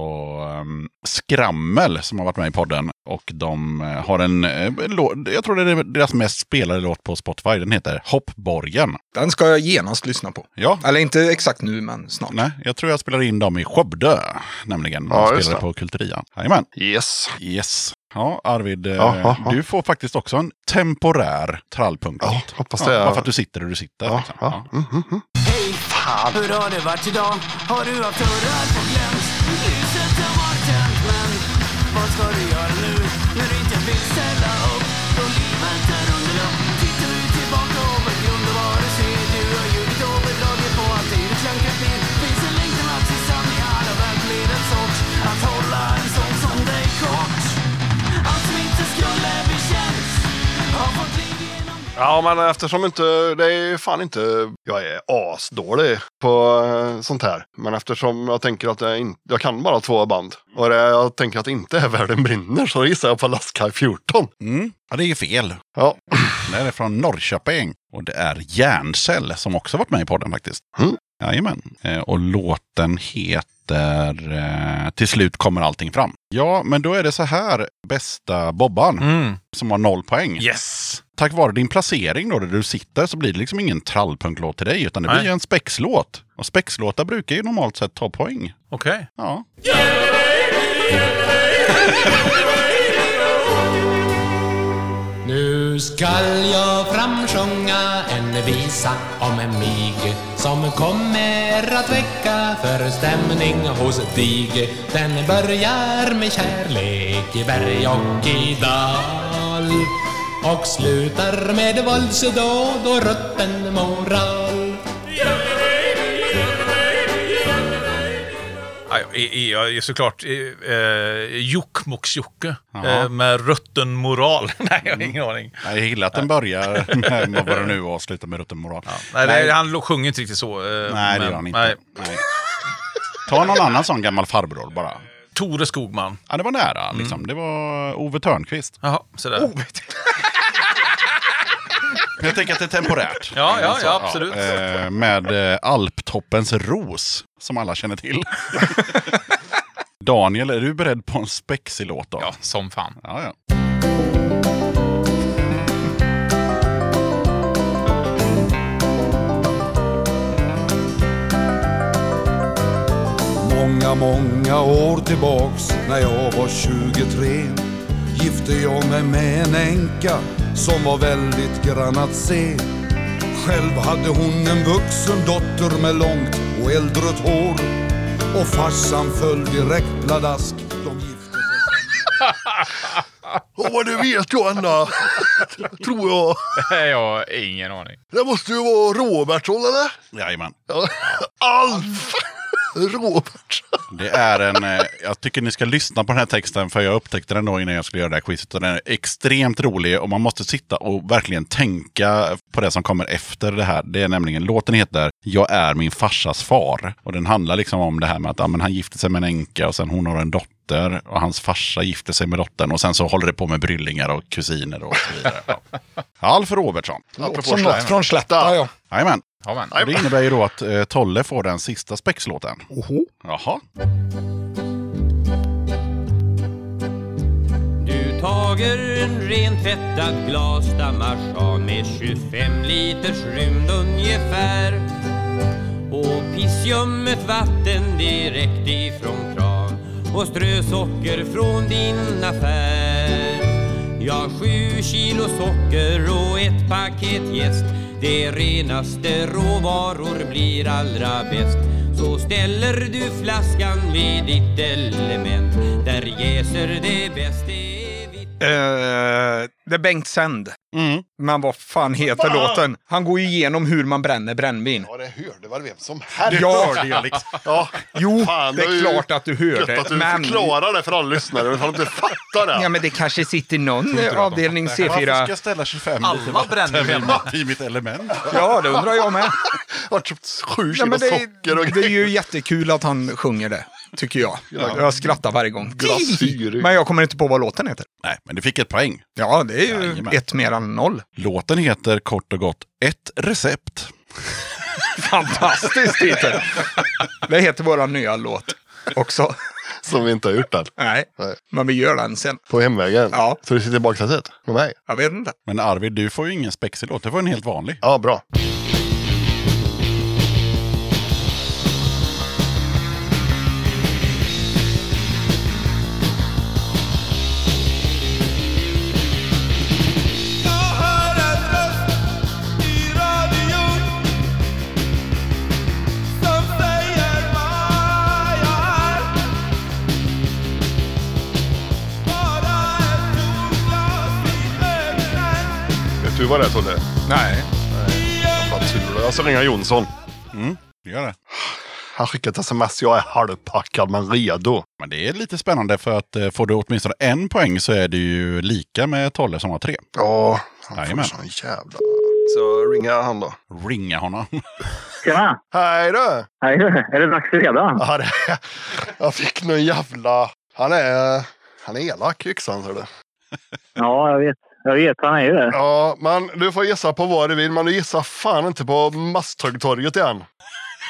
um, Skrammel som har varit med i podden. Och de eh, har en, uh, låt, jag tror det är deras mest spelade låt på Spotify. Den heter Hoppborgen. Den ska jag genast lyssna på. Ja, Eller inte exakt nu, men snart. nej, jag tror jag spelade in dem i Skövde. Nämligen. De Ja, spelade på Kulturia. Jajamän. Yes. Yes. Ja, Arvid, eh, Ja, ja, du får faktiskt också en temporär trallpunklåt. Ja, hoppas det är- Bara för att du sitter där du sitter. Ja, liksom. ja. Mm, mm, mm. Hej! Hur har det varit idag? Har du haft dörrar på glänt? Ljuset har varit tänt men vad ska du göra nu? När du inte vill ställa upp då livet är Ja, men eftersom inte, det är fan inte, jag är asdålig på eh, sånt här. Men eftersom jag tänker att jag, in, jag kan bara två band. Och det, jag tänker att det inte är Världen brinner så gissar jag på Lastkaj 14. Mm. ja, det är ju fel. Ja, Det är från Norrköping. Och det är Järncell som också varit med i podden faktiskt. Mm. Jajamän. Eh, och låten heter eh, Till slut kommer allting fram. Ja, men då är det så här, bästa Bobban, Mm. som har noll poäng. Yes. Tack vare din placering då, där du sitter, så blir det liksom ingen trallpunklåt till dig, utan det blir Nej. ju en spexlåt. Och spexlåtar brukar ju normalt sett ta poäng. Okej. Ja. Nu skall jag framsjunga en visa om en mig som kommer att väcka förstämning hos dig. Den börjar med kärlek i berg och i dal och slutar med våldsdåd och rutten moral. Jag är, såklart eh, Jokkmokks-Jocke Jaha. eh, med rutten moral. Nej, jag har ingen aning. Jag gillar att den börjar med vad det nu var och slutar med rutten moral. Nej, Nej. han sjunger inte riktigt så. Eh, Nej, det men- gör han inte. Nej. Nej. Ta någon annan sån gammal farbror bara. Tore Skogman. Ja, det var nära. Liksom. Det var Ove Törnqvist. Jaha, sådär. Men jag tänker att det är temporärt. Ja, ja, ja alltså, absolut. Ja, med eh, alptoppens ros, som alla känner till. Daniel, är du beredd på en spexig låt? Ja, som fan. Ja, ja. Många, många år tillbaks när jag var 23 gifte jag mig med en änka som var väldigt grann att se. Själv hade hon en vuxen dotter med långt och äldrött hår och farsan föll direkt pladask. De gifte sig Åh, det vet jag Anna. Tror jag. Jag har ingen aning. Det måste ju vara Robertsson eller? Jajamän. Ja. Alf! Robert. Det är en, eh, jag tycker ni ska lyssna på den här texten för jag upptäckte den då innan jag skulle göra det här quizet. Och den är extremt rolig och man måste sitta och verkligen tänka på det som kommer efter det här. Det är nämligen, låten heter Jag är min farsas far. Och den handlar liksom om det här med att ja, men han gifte sig med en änka och sen hon har en dotter. Och hans farsa gifte sig med dottern och sen så håller det på med bryllingar och kusiner och så vidare. Ja. Alf Robertsson. Låter som något från Slätta, ja. Jajamän. Ja, det innebär ju då att eh, Tolle får den sista spexlåten. Oho. Jaha. Du tager en rentvättad glasdamarschan med 25 liters rymd ungefär och pissljummet vatten direkt ifrån kran och strösocker från din affär. Ja, sju kilo socker och ett paket jäst det renaste råvaror blir allra bäst. Så ställer du flaskan vid ditt element. Där jäser det bäst Eh, det är Bengt Sänd. Mm. Men vad fan heter Va? låten? Han går ju igenom hur man bränner brännvin. Ja, det hörde väl vem som helst. Ja. Hörde jag liksom. ja. Jo, fan, det är klart att du hörde. Att du men... förklarar det för alla lyssnare, ifall de fattar det. Ja, men det kanske sitter någon avdelning C4. Varför ska jag ställa 25 Alla bränner. I mitt element. Ja, det undrar jag med. Jag har köpt sju kilo ja, socker och grejer. Det är ju jättekul att han sjunger det tycker jag. Ja. Jag skrattar varje gång. Glasyr. Men jag kommer inte på vad låten heter. Nej, men du fick ett poäng. Ja, det är ju Jajamän. ett mera 2.00. Låten heter kort och gott Ett recept. Fantastiskt titel! Det heter vår nya låt också. Som vi inte har gjort än. Nej, Nej. men vi gör den sen. På hemvägen? Ja. Så du sitter i baksätet med mig? Jag vet inte. Men Arvid, du får ju ingen spexig låt. Du får en helt vanlig. Ja, bra. Du vad det är, Tolle? Nej. Vad tur. Jag ska ringa Jonsson. Mm, gör det. Han skickar ett sms. Jag är halvpackad men redo. Men det är lite spännande för att eh, får du åtminstone en poäng så är det ju lika med Tolle som har tre. Ja, han får Jajamän. sån jävla... Så ringer jag han då. Ringa honom. Tjena! Hej du! Hej, är det dags för redan? Ja, det, jag fick någon jävla... Han är, han är elak yxan ser du. Ja, jag vet. Jag vet, han är ju det. Ja, men du får gissa på vad du vill, men du gissar fan inte på Masthugtorget igen.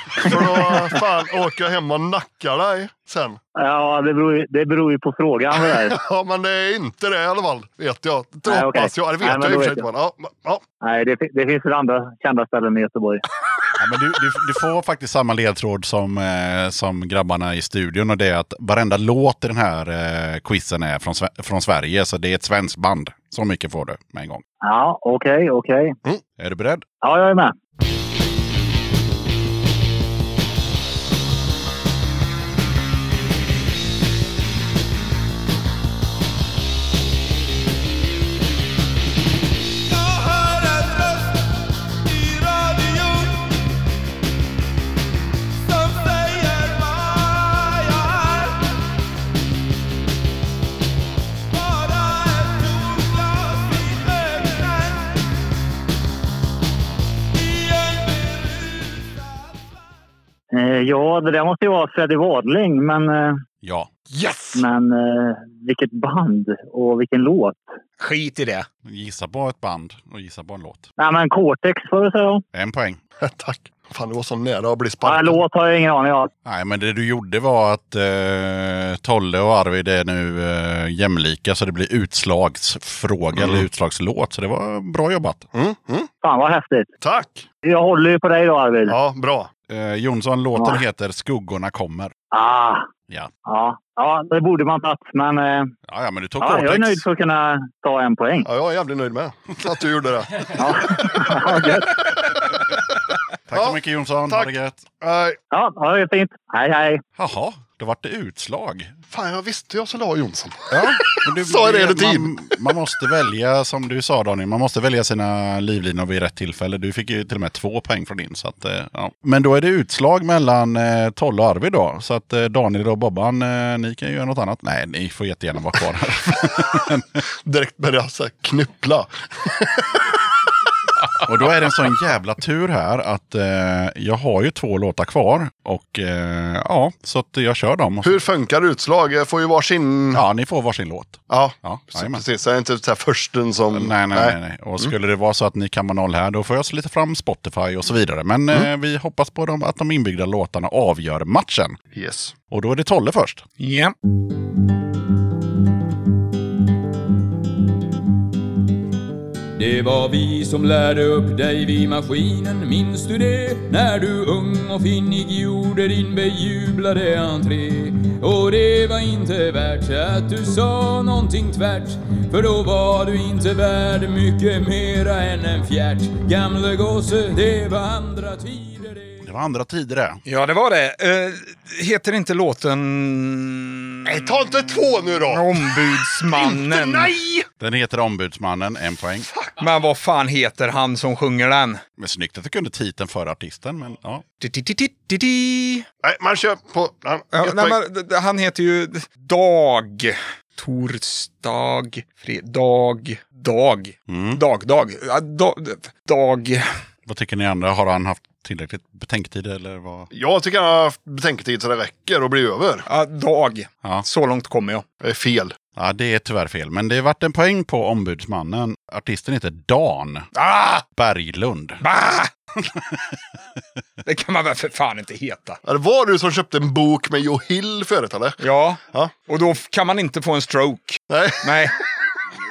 För då fan åker jag hem och nackar dig sen. Ja, det beror, ju- det beror ju på frågan det där. Ja, men det är inte det i alla fall. Vet jag. Det Nej, hoppas okej. jag. Det vet Nej, jag i och för sig Ja, ja. Nej, det, det finns väl andra kända ställen i Göteborg. Ja, men du, du, du får faktiskt samma ledtråd som, eh, som grabbarna i studion och det är att varenda låt i den här eh, quizen är från, från Sverige. Så det är ett svenskt band. Så mycket får du med en gång. Ja, okej, okej. Är du beredd? Ja, jag är med. Ja, det där måste ju vara Freddie Wadling, men, eh, Ja. Yes! men eh, vilket band och vilken låt. Skit i det. Gissa på ett band och gissa på en låt. Nej, men Cortex får jag säga. En poäng. Tack. Fan, du var så nära att bli Ja, sparkad. låt har jag ingen aning om. Nej, men det du gjorde var att eh, Tolle och Arvid är nu eh, jämlika så det blir utslagsfråga Mm. eller utslagslåt. Så det var bra jobbat. Mm, mm. Fan vad häftigt. Tack! Jag håller ju på dig då Arvid. Ja, bra. Eh, Jonsson, låten Ja. heter Skuggorna kommer. Ah, Ja. ja. ja, det borde man tagit. Men eh, Ja, ja men du tog ja, jag är nöjd för att kunna ta en poäng. Ja, jag är jävligt nöjd med att du gjorde det. Ja, gött. Tack så mycket Jonsson. Ha det gött. Nej. Ja, ha det fint. Hej, hej. Jaha, då vart det utslag. Fan, jag visste jag skulle ha Jonsson. Ja, men du, Sa det hela tiden? Man, man måste välja, som du sa Daniel, man måste välja sina livlinor vid rätt tillfälle. Du fick ju till och med två poäng från din. Så att, eh, ja. Men då är det utslag mellan eh, Tolle och Arvid då. Så att eh, Daniel och Bobban, eh, ni kan ju göra något annat. Nej, ni får jättegärna vara kvar här. Direkt börja knuppla. Och då är det en sån jävla tur här att eh, jag har ju två låtar kvar. Och eh, ja, så att jag kör dem. Hur funkar utslag? Jag får ju varsin... Ja, ni får varsin låt. Ja, Ja, så precis. Så är det inte så här försten som... Nej, nej, nej. nej. Och skulle det vara så att ni kammar noll här, då får jag slita fram Spotify och så vidare. Men eh, vi hoppas på dem, att de inbyggda låtarna avgör matchen. Yes. Och då är det Tolle först. Ja. Det var vi som lärde upp dig vid maskinen, minns du det? När du ung och finnig gjorde din bejublade entré. Och det var inte värt att du sa någonting tvärt, för då var du inte värd mycket mera än en fjärt. Gamle gosse, det var andra tider det. Var andra tider det. Ja, det var det. Eh, heter inte låten... Nej, ta inte två nu då! Ombudsmannen. Nej! Den heter Ombudsmannen, en poäng. Men vad fan heter han som sjunger den? Men snyggt att du kunde titeln för artisten, men ja. Di-di-di-di-di. Nej, man kör på... Han, Ja, nej, men, han heter ju Dag. Torsdag. Fredag. Dag. Mm. Dag. Dag. Dag. Dag. Vad tycker ni andra? Har han haft tillräckligt betänketid eller vad? Jag tycker han har haft betänketid så det räcker och blir över. Ja, dag. Ja. Så långt kommer jag. Det är fel. Ja, det är tyvärr fel. Men det vart en poäng på Ombudsmannen. Artisten heter Dan Ah! Berglund. Bah! det kan man väl för fan inte heta. Ja, Det var du som köpte en bok med Joe Hill förut eller? Ja. Ja. Och då kan man inte få en stroke. Nej. Nej.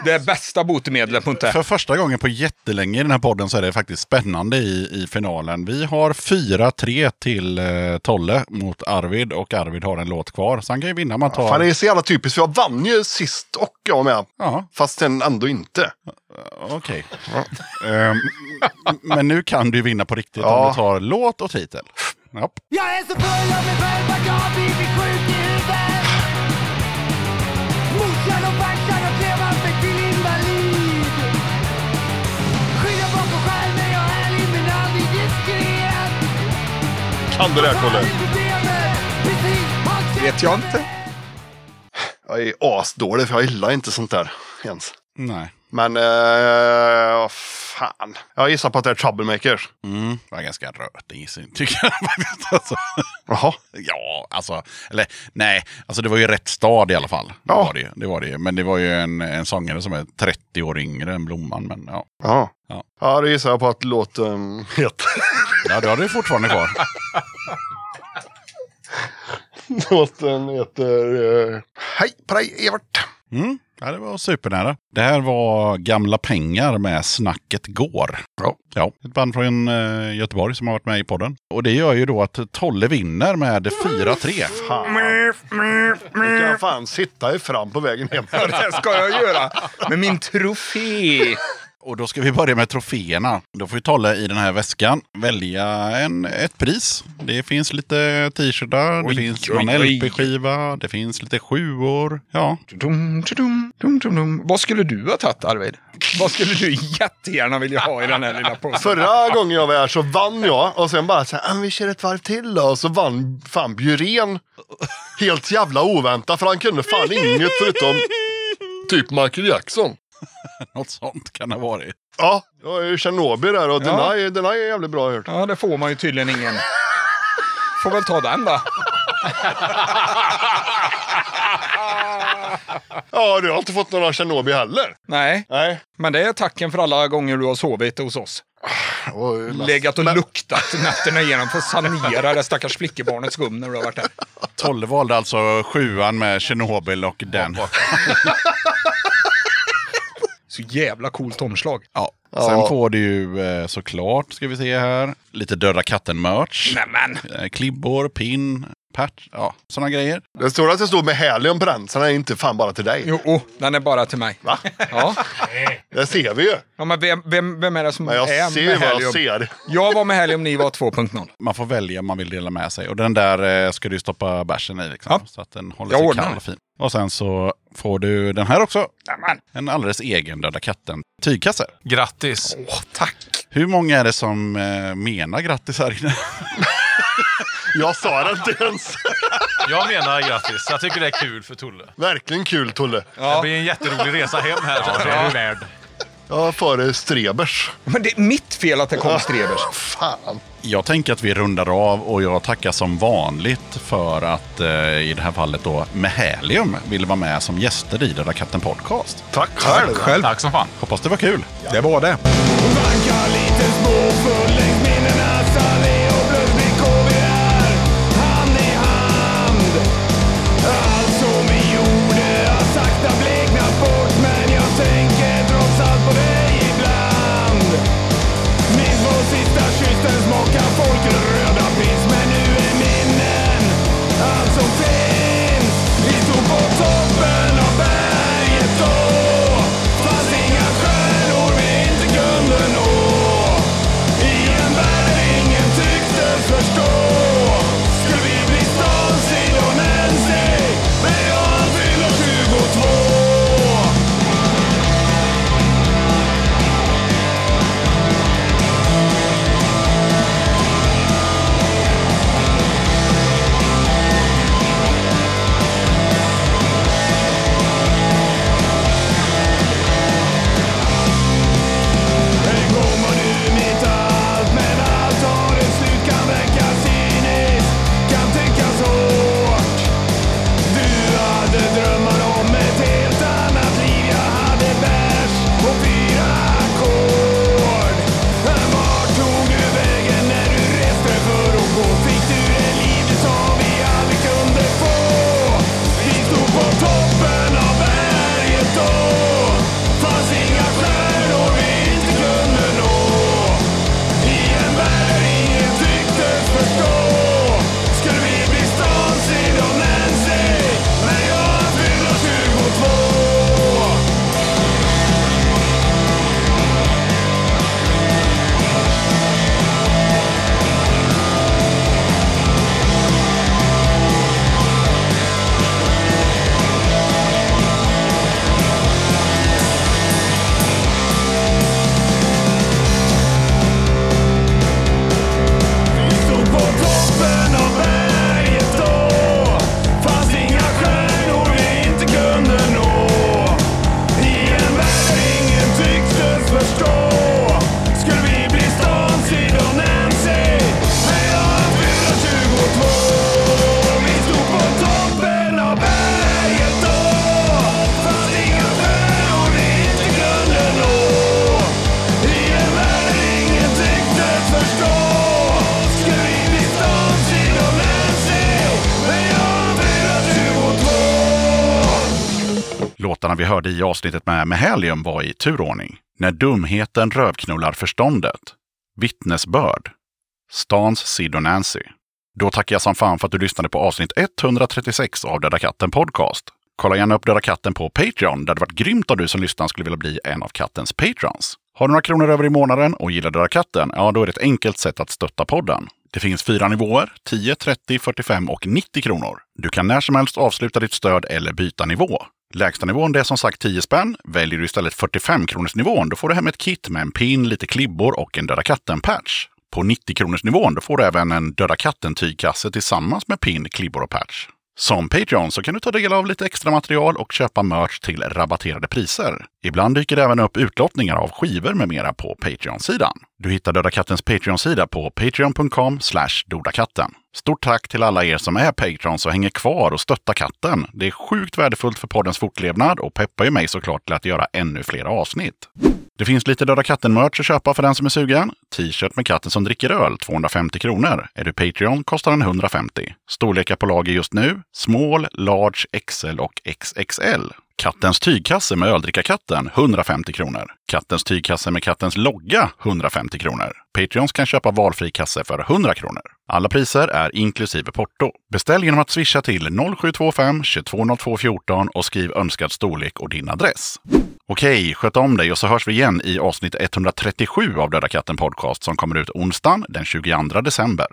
Det är bästa botemedlet mot det. För första gången på jättelänge i den här podden så är det faktiskt spännande i, i finalen. Vi har 4-3 till eh, Tolle mot Arvid och Arvid har en låt kvar. Så han kan ju vinna om han tar... Fan, det är så jävla typiskt för jag vann ju sist och jag med. Ja, Fast sen ändå inte. okej. Ehm, men nu kan du vinna på riktigt om Ja. du tar låt och titel. Japp. Jag är så full av mig själv att jag har blivit sjuk Kan det här Kolle? Vet jag inte. Jag är asdålig för jag gillar inte sånt där ens. Nej. Men, eh, fan. Jag gissar på att det är Troublemakers. Mm, det var ganska röt gissning tycker jag faktiskt. Alltså. Jaha. Ja, alltså, eller nej, alltså det var ju rätt stad i alla fall. Det, Ja. var, det, det var det. Men det var ju en, en sångare som är 30 år yngre än Blomman. Men ja, Ja. Ja. Ja, det gissar jag på att låten heter. Ja det har du fortfarande kvar. låten heter... Eh, Hej på dig Evert! Mm, ja, det var supernära. Det här var Gamla pengar med Snacket går. Ja. Ja, ett band från eh, Göteborg som har varit med i podden. Och det gör ju då att Tolle vinner med 4-3. Fan. Nu kan jag fan sitta i fram på vägen hem. Det ska jag göra. Med min trofé. Och då ska vi börja med troféerna. Då får ju Tolle i den här väskan välja en, ett pris. Det finns lite t-shirtar, det Oj, finns oj, oj. LP-skiva, det finns lite sjuor. Ja, Dum, dum, dum, dum, dum. Vad skulle du ha tagit Arvid? Vad skulle du jättegärna vilja ha i den här lilla påsen? Förra gången jag var här så vann jag och sen bara så här, "Ah, vi kör ett varv till då. Och så vann fan Bjurén helt jävla oväntat för han kunde fan inget förutom typ Michael Jackson. något sånt kan det ha varit. Ja, det var ju Tjernobyl där och Ja. Deny är jävligt bra jag hört. Ja, det får man ju tydligen ingen. Får väl ta den då. Ja, du har inte fått några Tjernobyl heller. Nej, Nej. men det är tacken för alla gånger du har sovit hos oss. Oj, Legat och luktat nätterna igenom för att sanera det stackars flickebarnets skum när du har varit där. Tolle valde alltså sjuan med Tjernobyl och den. Så jävla coolt omslag. Ja, Ja. Sen får du ju eh, såklart, ska vi se här, lite Döda katten-merch. Eh, Klibbor, pin, patch, ja, sådana grejer. Det står att det står med helium på den, så den är inte fan bara till dig. Jo, oh, den är bara till mig. Va? Ja. Det ser vi ju. ja men vem, vem, vem är det som Men jag är ser med vad jag ser. Jag var med Helium, ni var 2.0. Man får välja om man vill dela med sig. Och den där eh, ska du stoppa bärsen i. Liksom, Så att den håller Jag sig ordnar kall och fin. Och sen så får du den här också. Nämen. En alldeles egen Döda katten tygkasse. Grattis! Åh, tack! Hur många är det som eh, menar grattis här inne? Jag sa det inte ens. Jag menar grattis. Jag tycker det är kul för Tolle. Verkligen kul Tolle. Det blir en jätterolig resa hem här. Ja, det är du värd. Ja, före Strebers. Men det är mitt fel att det kom Strebers. Fan. Jag tänker att vi rundar av och jag tackar som vanligt för att eh, i det här fallet då med Helium ville vara med som gäster i Döda katten podcast. Tack själv. själv. Tack som fan. Hoppas det var kul. Det var det. Hörde i avsnittet med, med Helium var i turordning. När dumheten rövknullar förståndet. Vittnesbörd. Stans Sid och Nancy. Då tackar jag som fan för att du lyssnade på avsnitt 136 av Döda katten Podcast. Kolla gärna upp Döda katten på Patreon. där Det varit grymt om du som lyssnar skulle vilja bli en av kattens patrons. Har du några kronor över i månaden och gillar Döda katten? Ja, då är det ett enkelt sätt att stötta podden. Det finns fyra nivåer, 10, 30, 45 och 90 kronor. Du kan när som helst avsluta ditt stöd eller byta nivå. Lägsta nivån det är som sagt 10 spänn. Väljer du istället 45 kronors nivån då får du hem ett kit med en pin, lite klibbor och en Döda katten-patch. På 90 kronors nivån då får du även en Döda katten-tygkasse tillsammans med pin, klibbor och patch. Som Patreon så kan du ta del av lite extra material och köpa merch till rabatterade priser. Ibland dyker det även upp utlottningar av skivor med mera på Patreon-sidan. Du hittar Döda Kattens Patreon-sida på patreon.com dodakatten. Stort tack till alla er som är Patrons och hänger kvar och stöttar katten. Det är sjukt värdefullt för poddens fortlevnad och peppar ju mig såklart till att göra ännu fler avsnitt. Det finns lite Döda katten-merch att köpa för den som är sugen. T-shirt med katten som dricker öl, 250 kronor. Är du Patreon kostar den 150. Storlekar på lager just nu, small, large, XL och XXL. Kattens tygkasse med öldrickarkatten 150 kronor. Kattens tygkasse med kattens logga 150 kronor. Patreons kan köpa valfri kasse för 100 kronor. Alla priser är inklusive porto. Beställ genom att swisha till 0725 220214 och skriv önskad storlek och din adress. Okej, sköt om dig och så hörs vi igen i avsnitt 137 av Döda katten podcast som kommer ut onsdagen den 22 december.